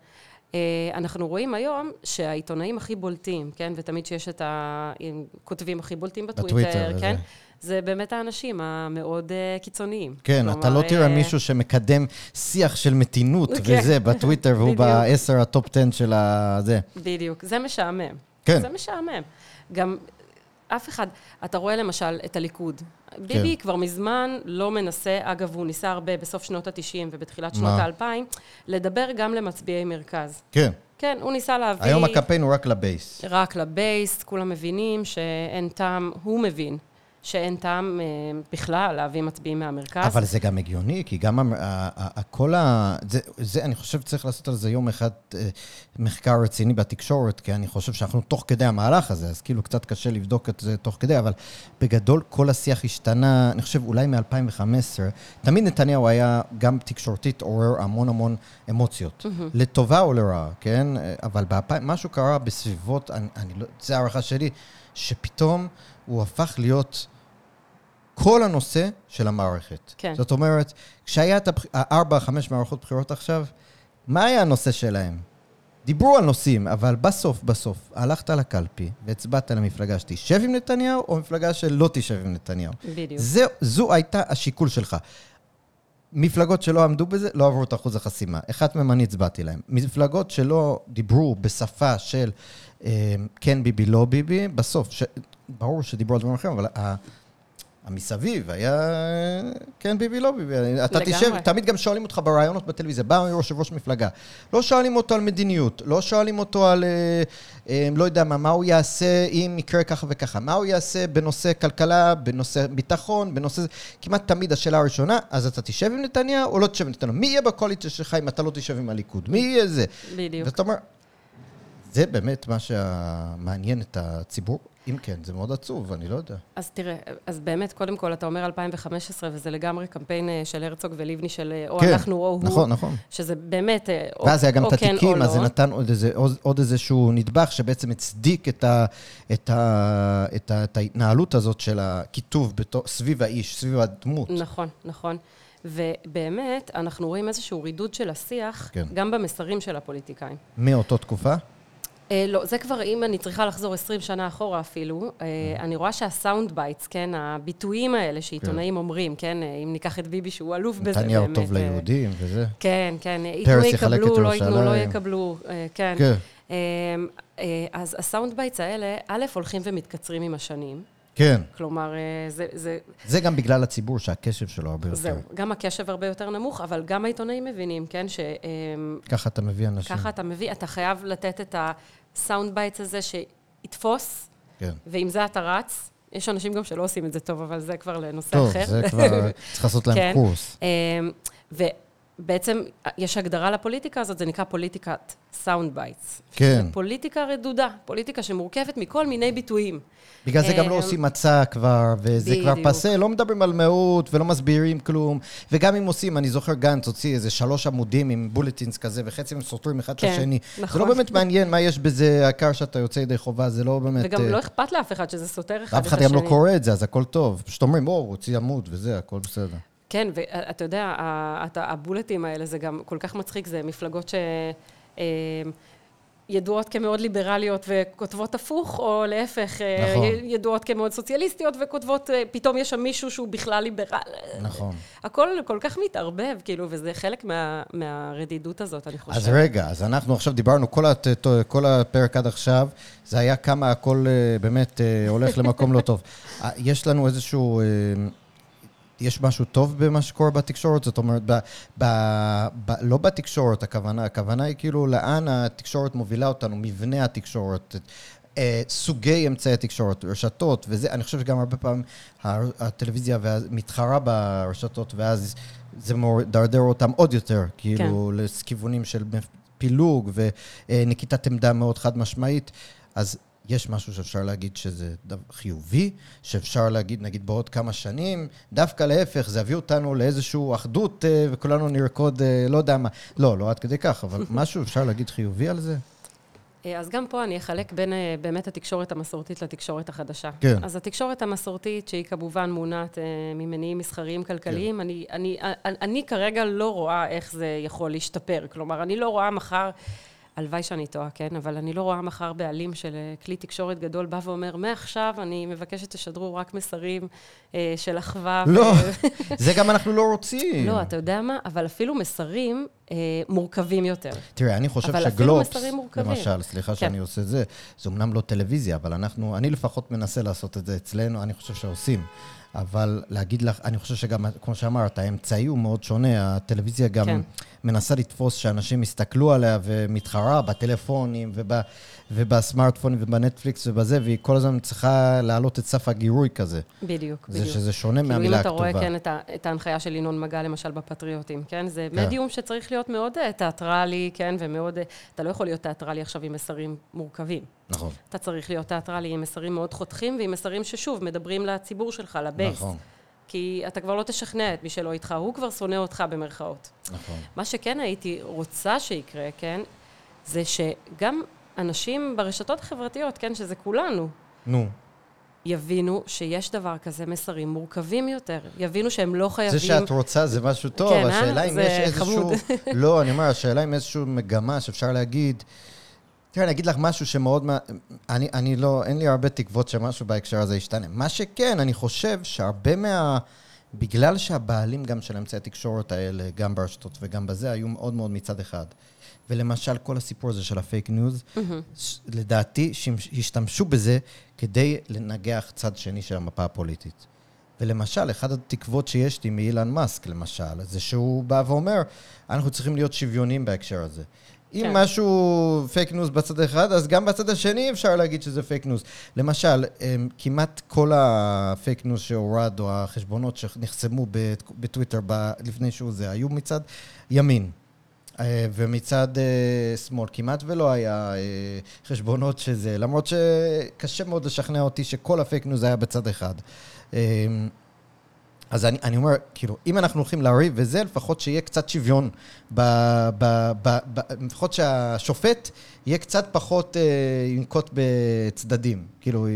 אה, אנחנו רואים היום שהעיתונאים הכי בולטים, כן, ותמיד שיש את הכותבים הכי בולטים בטוויטר, בטוויטר, כן, וזה. זה באמת האנשים המאוד אה, קיצוניים. כן, כלומר, אתה לא תראה אה, מישהו שמקדם שיח של מתינות כן. וזה בטוויטר, והוא. בעשר ה top 10 של הזה. בדיוק, זה משעמם. כן. זה משעמם. גם אף אחד, אתה רואה למשל את הליכוד. ביבי כבר מזמן לא מנסה, אגב, הוא ניסה הרבה בסוף שנות ה-90 ובתחילת שנות מה? ה-2000, לדבר גם למצביעי מרכז. כן. כן, הוא ניסה להביא... היום הקמפיין הוא רק לבייס. רק לבייס, כולם מבינים שאין טעם, הוא מבין שאין טעם אה, בכלל להביא מצביעים מהמרכז. אבל זה גם הגיוני, כי גם כל ה... זה, זה, אני חושב שצריך לעשות על זה יום אחד אה, מחקר רציני בתקשורת, כי אני חושב שאנחנו תוך כדי המהלך הזה, אז כאילו קצת קשה לבדוק את זה תוך כדי, אבל בגדול כל השיח השתנה, אני חושב אולי מ-2015. תמיד נתניהו היה גם תקשורתית עורר המון המון אמוציות, לטובה או לרעה, כן? אבל משהו קרה בסביבות, אני, אני לא, זו הערכה שלי, שפתאום הוא הפך להיות... כל הנושא של המערכת. כן. זאת אומרת, כשהיה את הארבע, חמש מערכות בחירות עכשיו, מה היה הנושא שלהם? דיברו על נושאים, אבל בסוף, בסוף, הלכת לקלפי והצבעת למפלגה שתשב עם נתניהו, או מפלגה שלא תשב עם נתניהו. בדיוק. זה, זו הייתה השיקול שלך. מפלגות שלא עמדו בזה, לא עברו את אחוז החסימה. אחת מהן אני הצבעתי להן. מפלגות שלא דיברו בשפה של אה, כן ביבי, לא ביבי, בסוף, ש... ברור שדיברו על דברים אחרים, אבל ה... המסביב היה כן ביבי, לא ביבי. אתה לגמרי. תשב, תמיד גם שואלים אותך בראיונות בטלוויזיה, בא יושב ראש מפלגה. לא שואלים אותו על מדיניות, לא שואלים אותו על, אה, אה, לא יודע מה, מה הוא יעשה אם יקרה ככה וככה, מה הוא יעשה בנושא כלכלה, בנושא ביטחון, בנושא... כמעט תמיד השאלה הראשונה, אז אתה תשב עם נתניהו או לא תשב עם נתניהו? מי יהיה בקואליציה שלך אם אתה לא תשב עם הליכוד? מי יהיה זה? בדיוק. ואתה אומר, זה באמת מה שמעניין את הציבור? אם כן, זה מאוד עצוב, אני לא יודע. אז תראה, אז באמת, קודם כל, אתה אומר 2015, וזה לגמרי קמפיין אה, של הרצוג ולבני של אה, או כן, אנחנו או הוא. נכון, נכון. שזה באמת, אה, או, ואז היה גם או את כן או התיקים, אז זה לא. נתן עוד, איזה, עוד, עוד איזשהו נדבך שבעצם הצדיק את, ה, את, ה, את, ה, את ההתנהלות הזאת של הקיטוב בתו, סביב האיש, סביב הדמות. נכון, נכון. ובאמת, אנחנו רואים איזשהו רידוד של השיח, כן. גם במסרים של הפוליטיקאים. מאותו תקופה? אה, לא, זה כבר, אם אני צריכה לחזור 20 שנה אחורה אפילו, אה, אני רואה שה sound bites, כן, הביטויים האלה שעיתונאים אומרים, כן, אה, אם ניקח את ביבי שהוא אלוף בזה, באמת. נתניהו טוב ליהודים וזה. כן, כן, ייתנו יקבלו, לא ייתנו, לא. יקבלו, כן. כן. אה, אז ה sound bites האלה, א', הולכים ומתקצרים עם השנים. כן. כלומר, זה, זה, זה גם בגלל הציבור שהקשב שלו הרבה יותר. זהו, גם הקשב הרבה יותר נמוך, אבל גם העיתונאים מבינים, כן, שככה ככה אתה מביא אנשים. אתה מביא, אתה חייב לתת את ה sound bites הזה שיתפוס, כן. ועם זה אתה רץ. יש אנשים גם שלא עושים את זה טוב, אבל זה כבר לנושא טוב, אחר. זה כבר, צריך לעשות להם כן. קורס. אמ, ובעצם יש הגדרה לפוליטיקה הזאת, זה נקרא פוליטיקת sound bites. כן. פוליטיקה רדודה, פוליטיקה שמורכבת מכל מיני ביטויים. בגלל זה גם לא אמ, עושים מצע כבר, וזה כבר. פסה, לא מדברים על מהות ולא מסבירים כלום. וגם אם עושים, אני זוכר גנץ הוציא איזה שלוש עמודים עם בולטינס כזה, וחצי הם סותרים אחד כן, השני. זה נכון. לא באמת מעניין מה יש בזה, העיקר שאתה יוצא ידי חובה, זה לא באמת... וגם אה, לא אכפת לאף אחד שזה סותר אחד את אף השני. אחד גם לא קורא את זה, אז הכל טוב. פשוט אומרים, או, הוא הוציא עמוד וזה, הכל בסדר. כן, ואתה יודע, הבולטים האלה, זה גם כל כך מצחיק, זה מפלגות ש... אה, ידועות כמאוד ליברליות וכותבות הפוך, או להפך, אה, נכון. ידועות כמאוד סוציאליסטיות וכותבות, אה, פתאום יש שם מישהו שהוא בכלל ליברל. נכון. הכל כל כך מתערבב, כאילו, וזה חלק מה, מהרדידות הזאת, אני חושבת. אז רגע, אז אנחנו עכשיו דיברנו, כל, הת, כל הפרק עד עכשיו, זה היה כמה הכל באמת הולך למקום לא טוב. יש לנו איזשהו... יש משהו טוב במה שקורה בתקשורת? זאת אומרת, ב, ב, ב, לא בתקשורת הכוונה, הכוונה היא כאילו לאן התקשורת מובילה אותנו, מבנה התקשורת, אה, סוגי אמצעי התקשורת, רשתות וזה, אני חושב שגם הרבה פעמים הטלוויזיה מתחרה ברשתות, ואז זה מדרדר אותם עוד יותר, כאילו, כן. לכיוונים של פילוג ונקיטת עמדה מאוד חד משמעית. אז יש משהו שאפשר להגיד שזה חיובי, שאפשר להגיד, נגיד, בעוד כמה שנים, דווקא להפך, זה יביא אותנו לאיזושהי אחדות אה, וכולנו נרקוד, אה, לא יודע מה. לא, לא עד כדי כך, אבל משהו אפשר להגיד חיובי על זה? אה, אז גם פה אני אחלק בין באמת התקשורת המסורתית לתקשורת החדשה. כן. אז התקשורת המסורתית, שהיא כמובן מונעת ממניעים מסחריים כלכליים, כן. אני, אני, אני, אני כרגע לא רואה איך זה יכול להשתפר. כלומר, אני לא רואה מחר... הלוואי שאני טועה, כן? אבל אני לא רואה מחר בעלים של אה, כלי תקשורת גדול בא ואומר, מעכשיו אני מבקשת שתשדרו רק מסרים אה, של אחווה. לא. זה גם אנחנו לא רוצים. לא, אתה יודע מה? אבל אפילו מסרים אה, מורכבים יותר. תראה, אני חושב שגלובס, למשל, סליחה כן. שאני עושה את זה, זה אמנם לא טלוויזיה, אבל אנחנו, אני לפחות מנסה לעשות את זה אצלנו, אני חושב שעושים. אבל להגיד לך, אני חושב שגם, כמו שאמרת, האמצעי הוא מאוד שונה. הטלוויזיה גם כן. מנסה לתפוס שאנשים יסתכלו עליה ומתחרה בטלפונים וב, ובסמארטפונים ובנטפליקס ובזה, והיא כל הזמן צריכה להעלות את סף הגירוי כזה. בדיוק, זה בדיוק. שזה שונה כאילו מהמילה הכתובה. כאילו אם אתה רואה, כן, את, ההנחיה של ינון מגל, למשל, בפטריוטים, כן? זה כן. מדיום שצריך להיות מאוד uh, תיאטרלי, כן? ומאוד... Uh, אתה לא יכול להיות תיאטרלי עכשיו עם מסרים מורכבים. נכון. אתה צריך להיות תיאטרלי עם מסרים מאוד חותכים, ועם מסרים ששוב, מדברים לציבור שלך, לבייס. נכון. כי אתה כבר לא תשכנע את מי שלא איתך, הוא כבר שונא אותך במרכאות. נכון. מה שכן הייתי רוצה שיקרה, כן, זה שגם אנשים ברשתות החברתיות, כן, שזה כולנו, נו. יבינו שיש דבר כזה מסרים מורכבים יותר. יבינו שהם לא חייבים... זה שאת רוצה זה משהו טוב, כן, השאלה אה? אם יש איזשהו... לא, אני אומר, השאלה אם איזושהי מגמה שאפשר להגיד... תראה, אני אגיד לך משהו שמאוד... אני, אני לא... אין לי הרבה תקוות שמשהו בהקשר הזה ישתנה. מה שכן, אני חושב שהרבה מה... בגלל שהבעלים גם של אמצעי התקשורת האלה, גם ברשתות וגם בזה, היו מאוד מאוד מצד אחד. ולמשל, כל הסיפור הזה של ה fake news, mm-hmm. לדעתי, השתמשו בזה כדי לנגח צד שני של המפה הפוליטית. ולמשל, אחת התקוות שיש לי מאילון מאסק, למשל, זה שהוא בא ואומר, אנחנו צריכים להיות שוויונים בהקשר הזה. אם כן. משהו fake news בצד אחד, אז גם בצד השני אפשר להגיד שזה fake news. למשל, אמ, כמעט כל ה fake news שהורד, או החשבונות שנחסמו בטוויטר לפני שהוא זה, היו מצד ימין. אה, ומצד אה, שמאל כמעט ולא היה אה, חשבונות שזה, למרות שקשה מאוד לשכנע אותי שכל ה fake news היה בצד אחד. אז אני, אני אומר, כאילו, אם אנחנו הולכים לריב וזה, לפחות שיהיה קצת שוויון, ב, ב, ב, ב, לפחות שהשופט יהיה קצת פחות אה, ינקוט בצדדים, כאילו,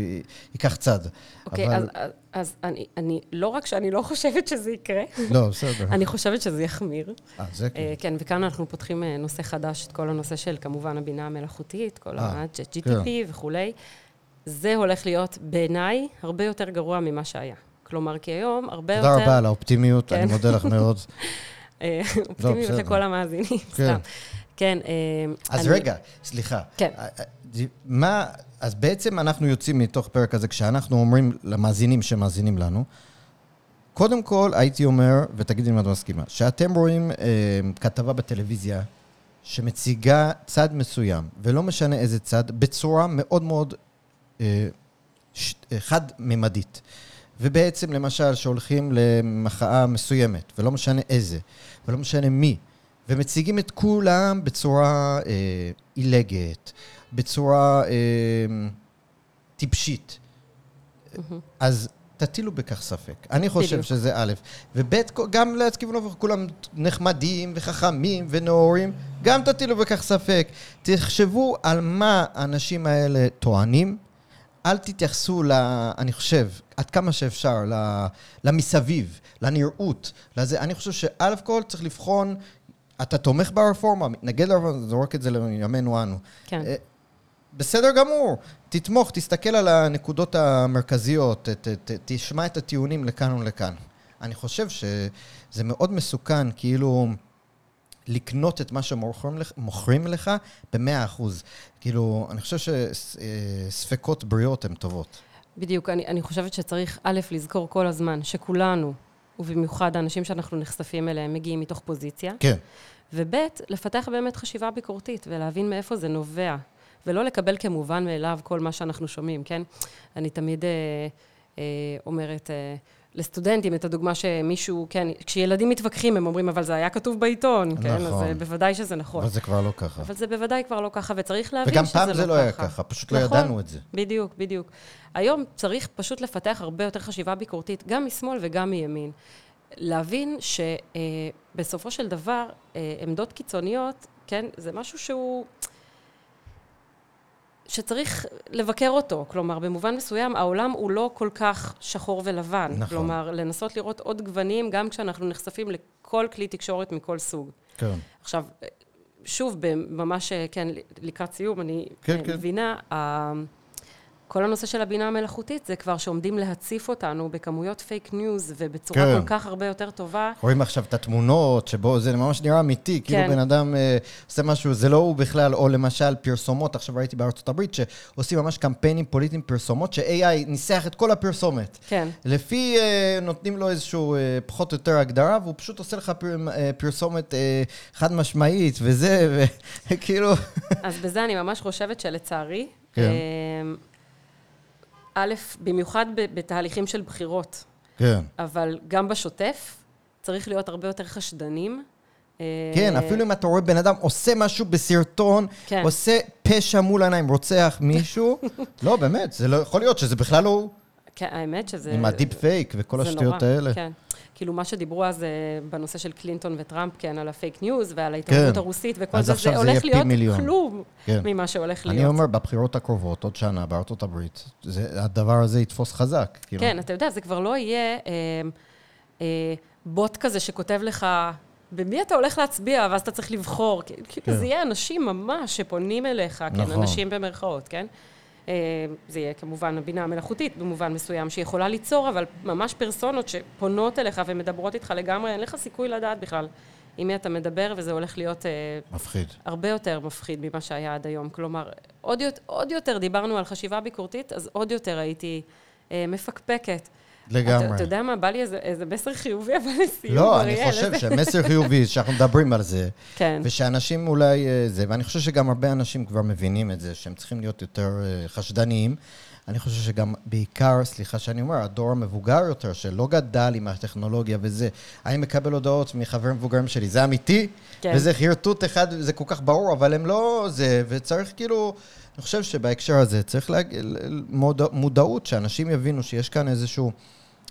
ייקח צד. אוקיי, אבל... אז, אז אני, אני, לא רק שאני לא חושבת שזה יקרה, לא, בסדר. אני חושבת שזה יחמיר. אה, זה כן. אה, כן, וכאן אנחנו פותחים אה, נושא חדש, את כל הנושא של, כמובן, הבינה המלאכותית, כל ה-GTP כן. וכולי. זה הולך להיות, בעיניי, הרבה יותר גרוע ממה שהיה. כלומר, כי היום הרבה יותר... תודה רבה על האופטימיות, כן. אני מודה לך מאוד. אה, אופטימיות לכל המאזינים, כן. סתם. כן. אה, אז. רגע, סליחה. כן. אה, מה, אז בעצם אנחנו יוצאים מתוך פרק הזה, כשאנחנו אומרים למאזינים שמאזינים לנו, קודם כל, הייתי אומר, ותגידי אם את מסכימה, שאתם רואים אה, כתבה בטלוויזיה שמציגה צד מסוים, ולא משנה איזה צד, בצורה מאוד מאוד אה, חד-ממדית. ובעצם, למשל, שהולכים למחאה מסוימת, ולא משנה איזה, ולא משנה מי, ומציגים את כולם בצורה אה, עילגת, בצורה אה, טיפשית. Mm-hmm. אז תטילו בכך ספק. אני חושב בדיוק. שזה א', וב', גם לכיוון הפוך, כולם נחמדים וחכמים ונאורים, גם תטילו בכך ספק. תחשבו על מה האנשים האלה טוענים, אל תתייחסו, ל, אני חושב, עד כמה שאפשר, למסביב, לנראות, לזה. אני חושב שא' כל צריך לבחון אתה תומך ברפורמה, מתנגד לרפורמה, זורק את זה לימינו אנו. כן. אה, בסדר גמור, תתמוך, תסתכל על הנקודות המרכזיות, ת, ת, ת, תשמע את הטיעונים לכאן ולכאן. אני חושב שזה מאוד מסוכן, כאילו, לקנות את מה שמוכרים לך, במאה אחוז. כאילו, אני חושב שספקות בריאות הן טובות. בדיוק, אני, אני חושבת שצריך, א', לזכור כל הזמן שכולנו, ובמיוחד האנשים שאנחנו נחשפים אליהם, מגיעים מתוך פוזיציה. כן. וב', לפתח באמת חשיבה ביקורתית ולהבין מאיפה זה נובע, ולא לקבל כמובן מאליו כל מה שאנחנו שומעים, כן? אני תמיד אה, אה, אומרת אה, לסטודנטים את הדוגמה שמישהו, כן, כשילדים מתווכחים, הם אומרים, אבל זה היה כתוב בעיתון, כן? אז נכון. אה, בוודאי שזה נכון. אבל זה כבר לא ככה. אבל זה בוודאי כבר לא ככה, וצריך להבין וגם שזה לא ככה. פעם זה לא היה ככה, פשוט לא נכון, ידענו את זה. בדיוק, בדיוק. היום צריך פשוט לפתח הרבה יותר חשיבה ביקורתית, גם משמאל וגם מימין. להבין שבסופו של דבר, אה, עמדות קיצוניות, כן, זה משהו שהוא... שצריך לבקר אותו. כלומר, במובן מסוים, העולם הוא לא כל כך שחור ולבן. נכון. כלומר, לנסות לראות עוד גוונים, גם כשאנחנו נחשפים לכל כלי תקשורת מכל סוג. כן. עכשיו, שוב, ממש, כן, לקראת סיום, אני כן, כן, כן. כל הנושא של הבינה המלאכותית זה כבר שעומדים להציף אותנו בכמויות fake news ובצורה כן. כל כך הרבה יותר טובה. רואים עכשיו את התמונות, שבו זה ממש נראה אמיתי, כאילו כן. בן אדם אה, עושה משהו, זה לא הוא בכלל, או למשל פרסומות, עכשיו ראיתי בארצות הברית, שעושים ממש קמפיינים פוליטיים פרסומות, ש-AI ניסח את כל הפרסומת. כן, לפי, אה, נותנים לו איזשהו אה, פחות או יותר הגדרה, והוא פשוט עושה לך פר, אה, פרסומת אה, חד משמעית, וזה, וכאילו... אז בזה אני ממש חושבת שלצערי, כן. א', במיוחד בתהליכים של בחירות, כן. אבל גם בשוטף, צריך להיות הרבה יותר חשדנים. כן, אה, אפילו אם אתה רואה בן אדם עושה משהו בסרטון, כן. עושה פשע מול העיניים, רוצח מישהו, לא, באמת, זה לא יכול להיות שזה בכלל לא. כן, האמת שזה... עם הדיפ פייק וכל השטויות נורא, האלה. כן. כאילו, מה שדיברו אז אה, בנושא של קלינטון וטראמפ, כן, על ה fake news ועל ההתערבות כן. הרוסית וכל זה, זה הולך להיות מיליון. כלום כן. ממה שהולך להיות. אני אומר, בבחירות הקרובות, עוד שנה, בארצות הברית, זה- הדבר הזה יתפוס חזק. כאילו. כן, אתה יודע, זה כבר לא יהיה אה, אה, בוט כזה שכותב לך, במי אתה הולך להצביע, ואז אתה צריך לבחור. כאילו, כן. זה יהיה אנשים ממש שפונים אליך, כן, נכון. אנשים במרכאות, כן? אה, זה יהיה כמובן הבינה המלאכותית במובן מסוים, שיכולה ליצור, אבל ממש פרסונות שפונות אליך ומדברות איתך לגמרי, אין לך סיכוי לדעת בכלל עם מי אתה מדבר, וזה הולך להיות... אה, מפחיד. הרבה יותר מפחיד ממה שהיה עד היום. כלומר, עוד, עוד יותר דיברנו על חשיבה ביקורתית, אז עוד יותר הייתי אה, מפקפקת. לגמרי. אתה, אתה יודע מה, בא לי איזה, איזה מסר חיובי, אבל לסיום, לא, אני אריאל, חושב איזה- שמסר חיובי, שאנחנו מדברים על זה, כן, ושאנשים אולי אה, זה, ואני חושב שגם הרבה אנשים כבר מבינים את זה, שהם צריכים להיות יותר אה, חשדניים. אני חושב שגם בעיקר, סליחה שאני אומר, הדור המבוגר יותר, שלא גדל עם הטכנולוגיה וזה, אני מקבל הודעות מחברים מבוגרים שלי, זה אמיתי, כן. וזה חרטוט אחד, זה כל כך ברור, אבל הם לא זה, וצריך כאילו, אני חושב שבהקשר הזה צריך להג... מוד... מודעות, שאנשים יבינו שיש כאן איזשהו...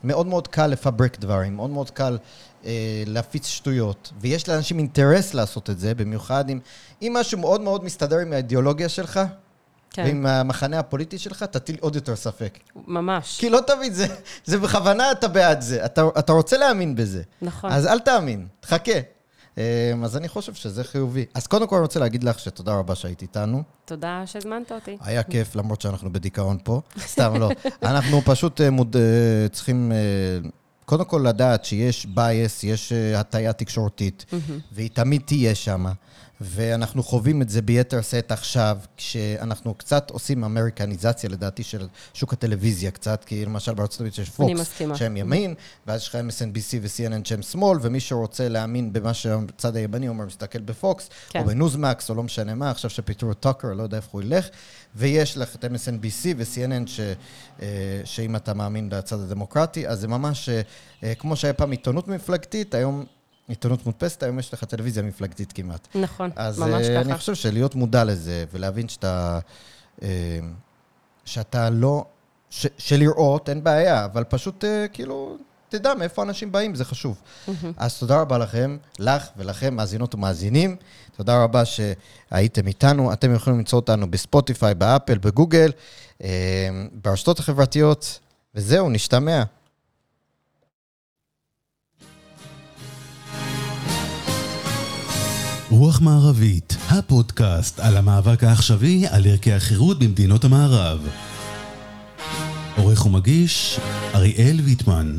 מאוד מאוד קל לפברק דברים, מאוד מאוד קל אה, להפיץ שטויות, ויש לאנשים אינטרס לעשות את זה, במיוחד אם, אם משהו מאוד מאוד מסתדר עם האידיאולוגיה שלך, כן, ועם המחנה הפוליטי שלך, תטיל עוד יותר ספק. ממש. כי לא תמיד זה, זה בכוונה אתה בעד זה, אתה, אתה רוצה להאמין בזה. נכון. אז אל תאמין, תחכה. אה, אז אני חושב שזה חיובי. אז קודם כל אני רוצה להגיד לך שתודה רבה שהיית איתנו. תודה שהזמנת אותי. היה כיף, למרות שאנחנו בדיכאון פה. סתם לא. אנחנו פשוט אה, מוד... אה, צריכים אה, קודם כל לדעת שיש bias, יש אה, הטיה תקשורתית, והיא תמיד תהיה שם. ואנחנו חווים את זה ביתר שאת עכשיו, כשאנחנו קצת עושים אמריקניזציה, לדעתי, של שוק הטלוויזיה קצת, כי למשל בארצות הברית יש פוקס. שהם ימין, ואז יש לך MSNBC ו-CNN שהם שמאל, ומי שרוצה להאמין במה שהצד הימני אומר, מסתכל בפוקס, כן. או בניוזמקס, או לא משנה מה, עכשיו שפיטרו את טאקר, לא יודע איפה הוא ילך, ויש לך את MSNBC ו-CNN, ש, אה, שאם אתה מאמין בצד הדמוקרטי, אז זה ממש, אה, אה, כמו שהיה פעם עיתונות מפלגתית, היום עיתונות מודפסת, היום יש לך טלוויזיה מפלגתית כמעט. נכון, אז ממש אה, אני ככה. חושב שלהיות מודע לזה, ולהבין שאתה, שאתה לא, ש, שלראות, אין בעיה, אבל פשוט כאילו, תדע מאיפה אנשים באים, זה חשוב. אז תודה רבה לכם, לך ולכם, מאזינות ומאזינים. תודה רבה שהייתם איתנו. אתם יכולים למצוא אותנו בספוטיפיי, באפל, בגוגל, אה, ברשתות החברתיות, וזהו, נשתמע. רוח מערבית, הפודקאסט על המאבק העכשווי על ערכי החירות במדינות המערב. עורך ומגיש, אריאל ויטמן.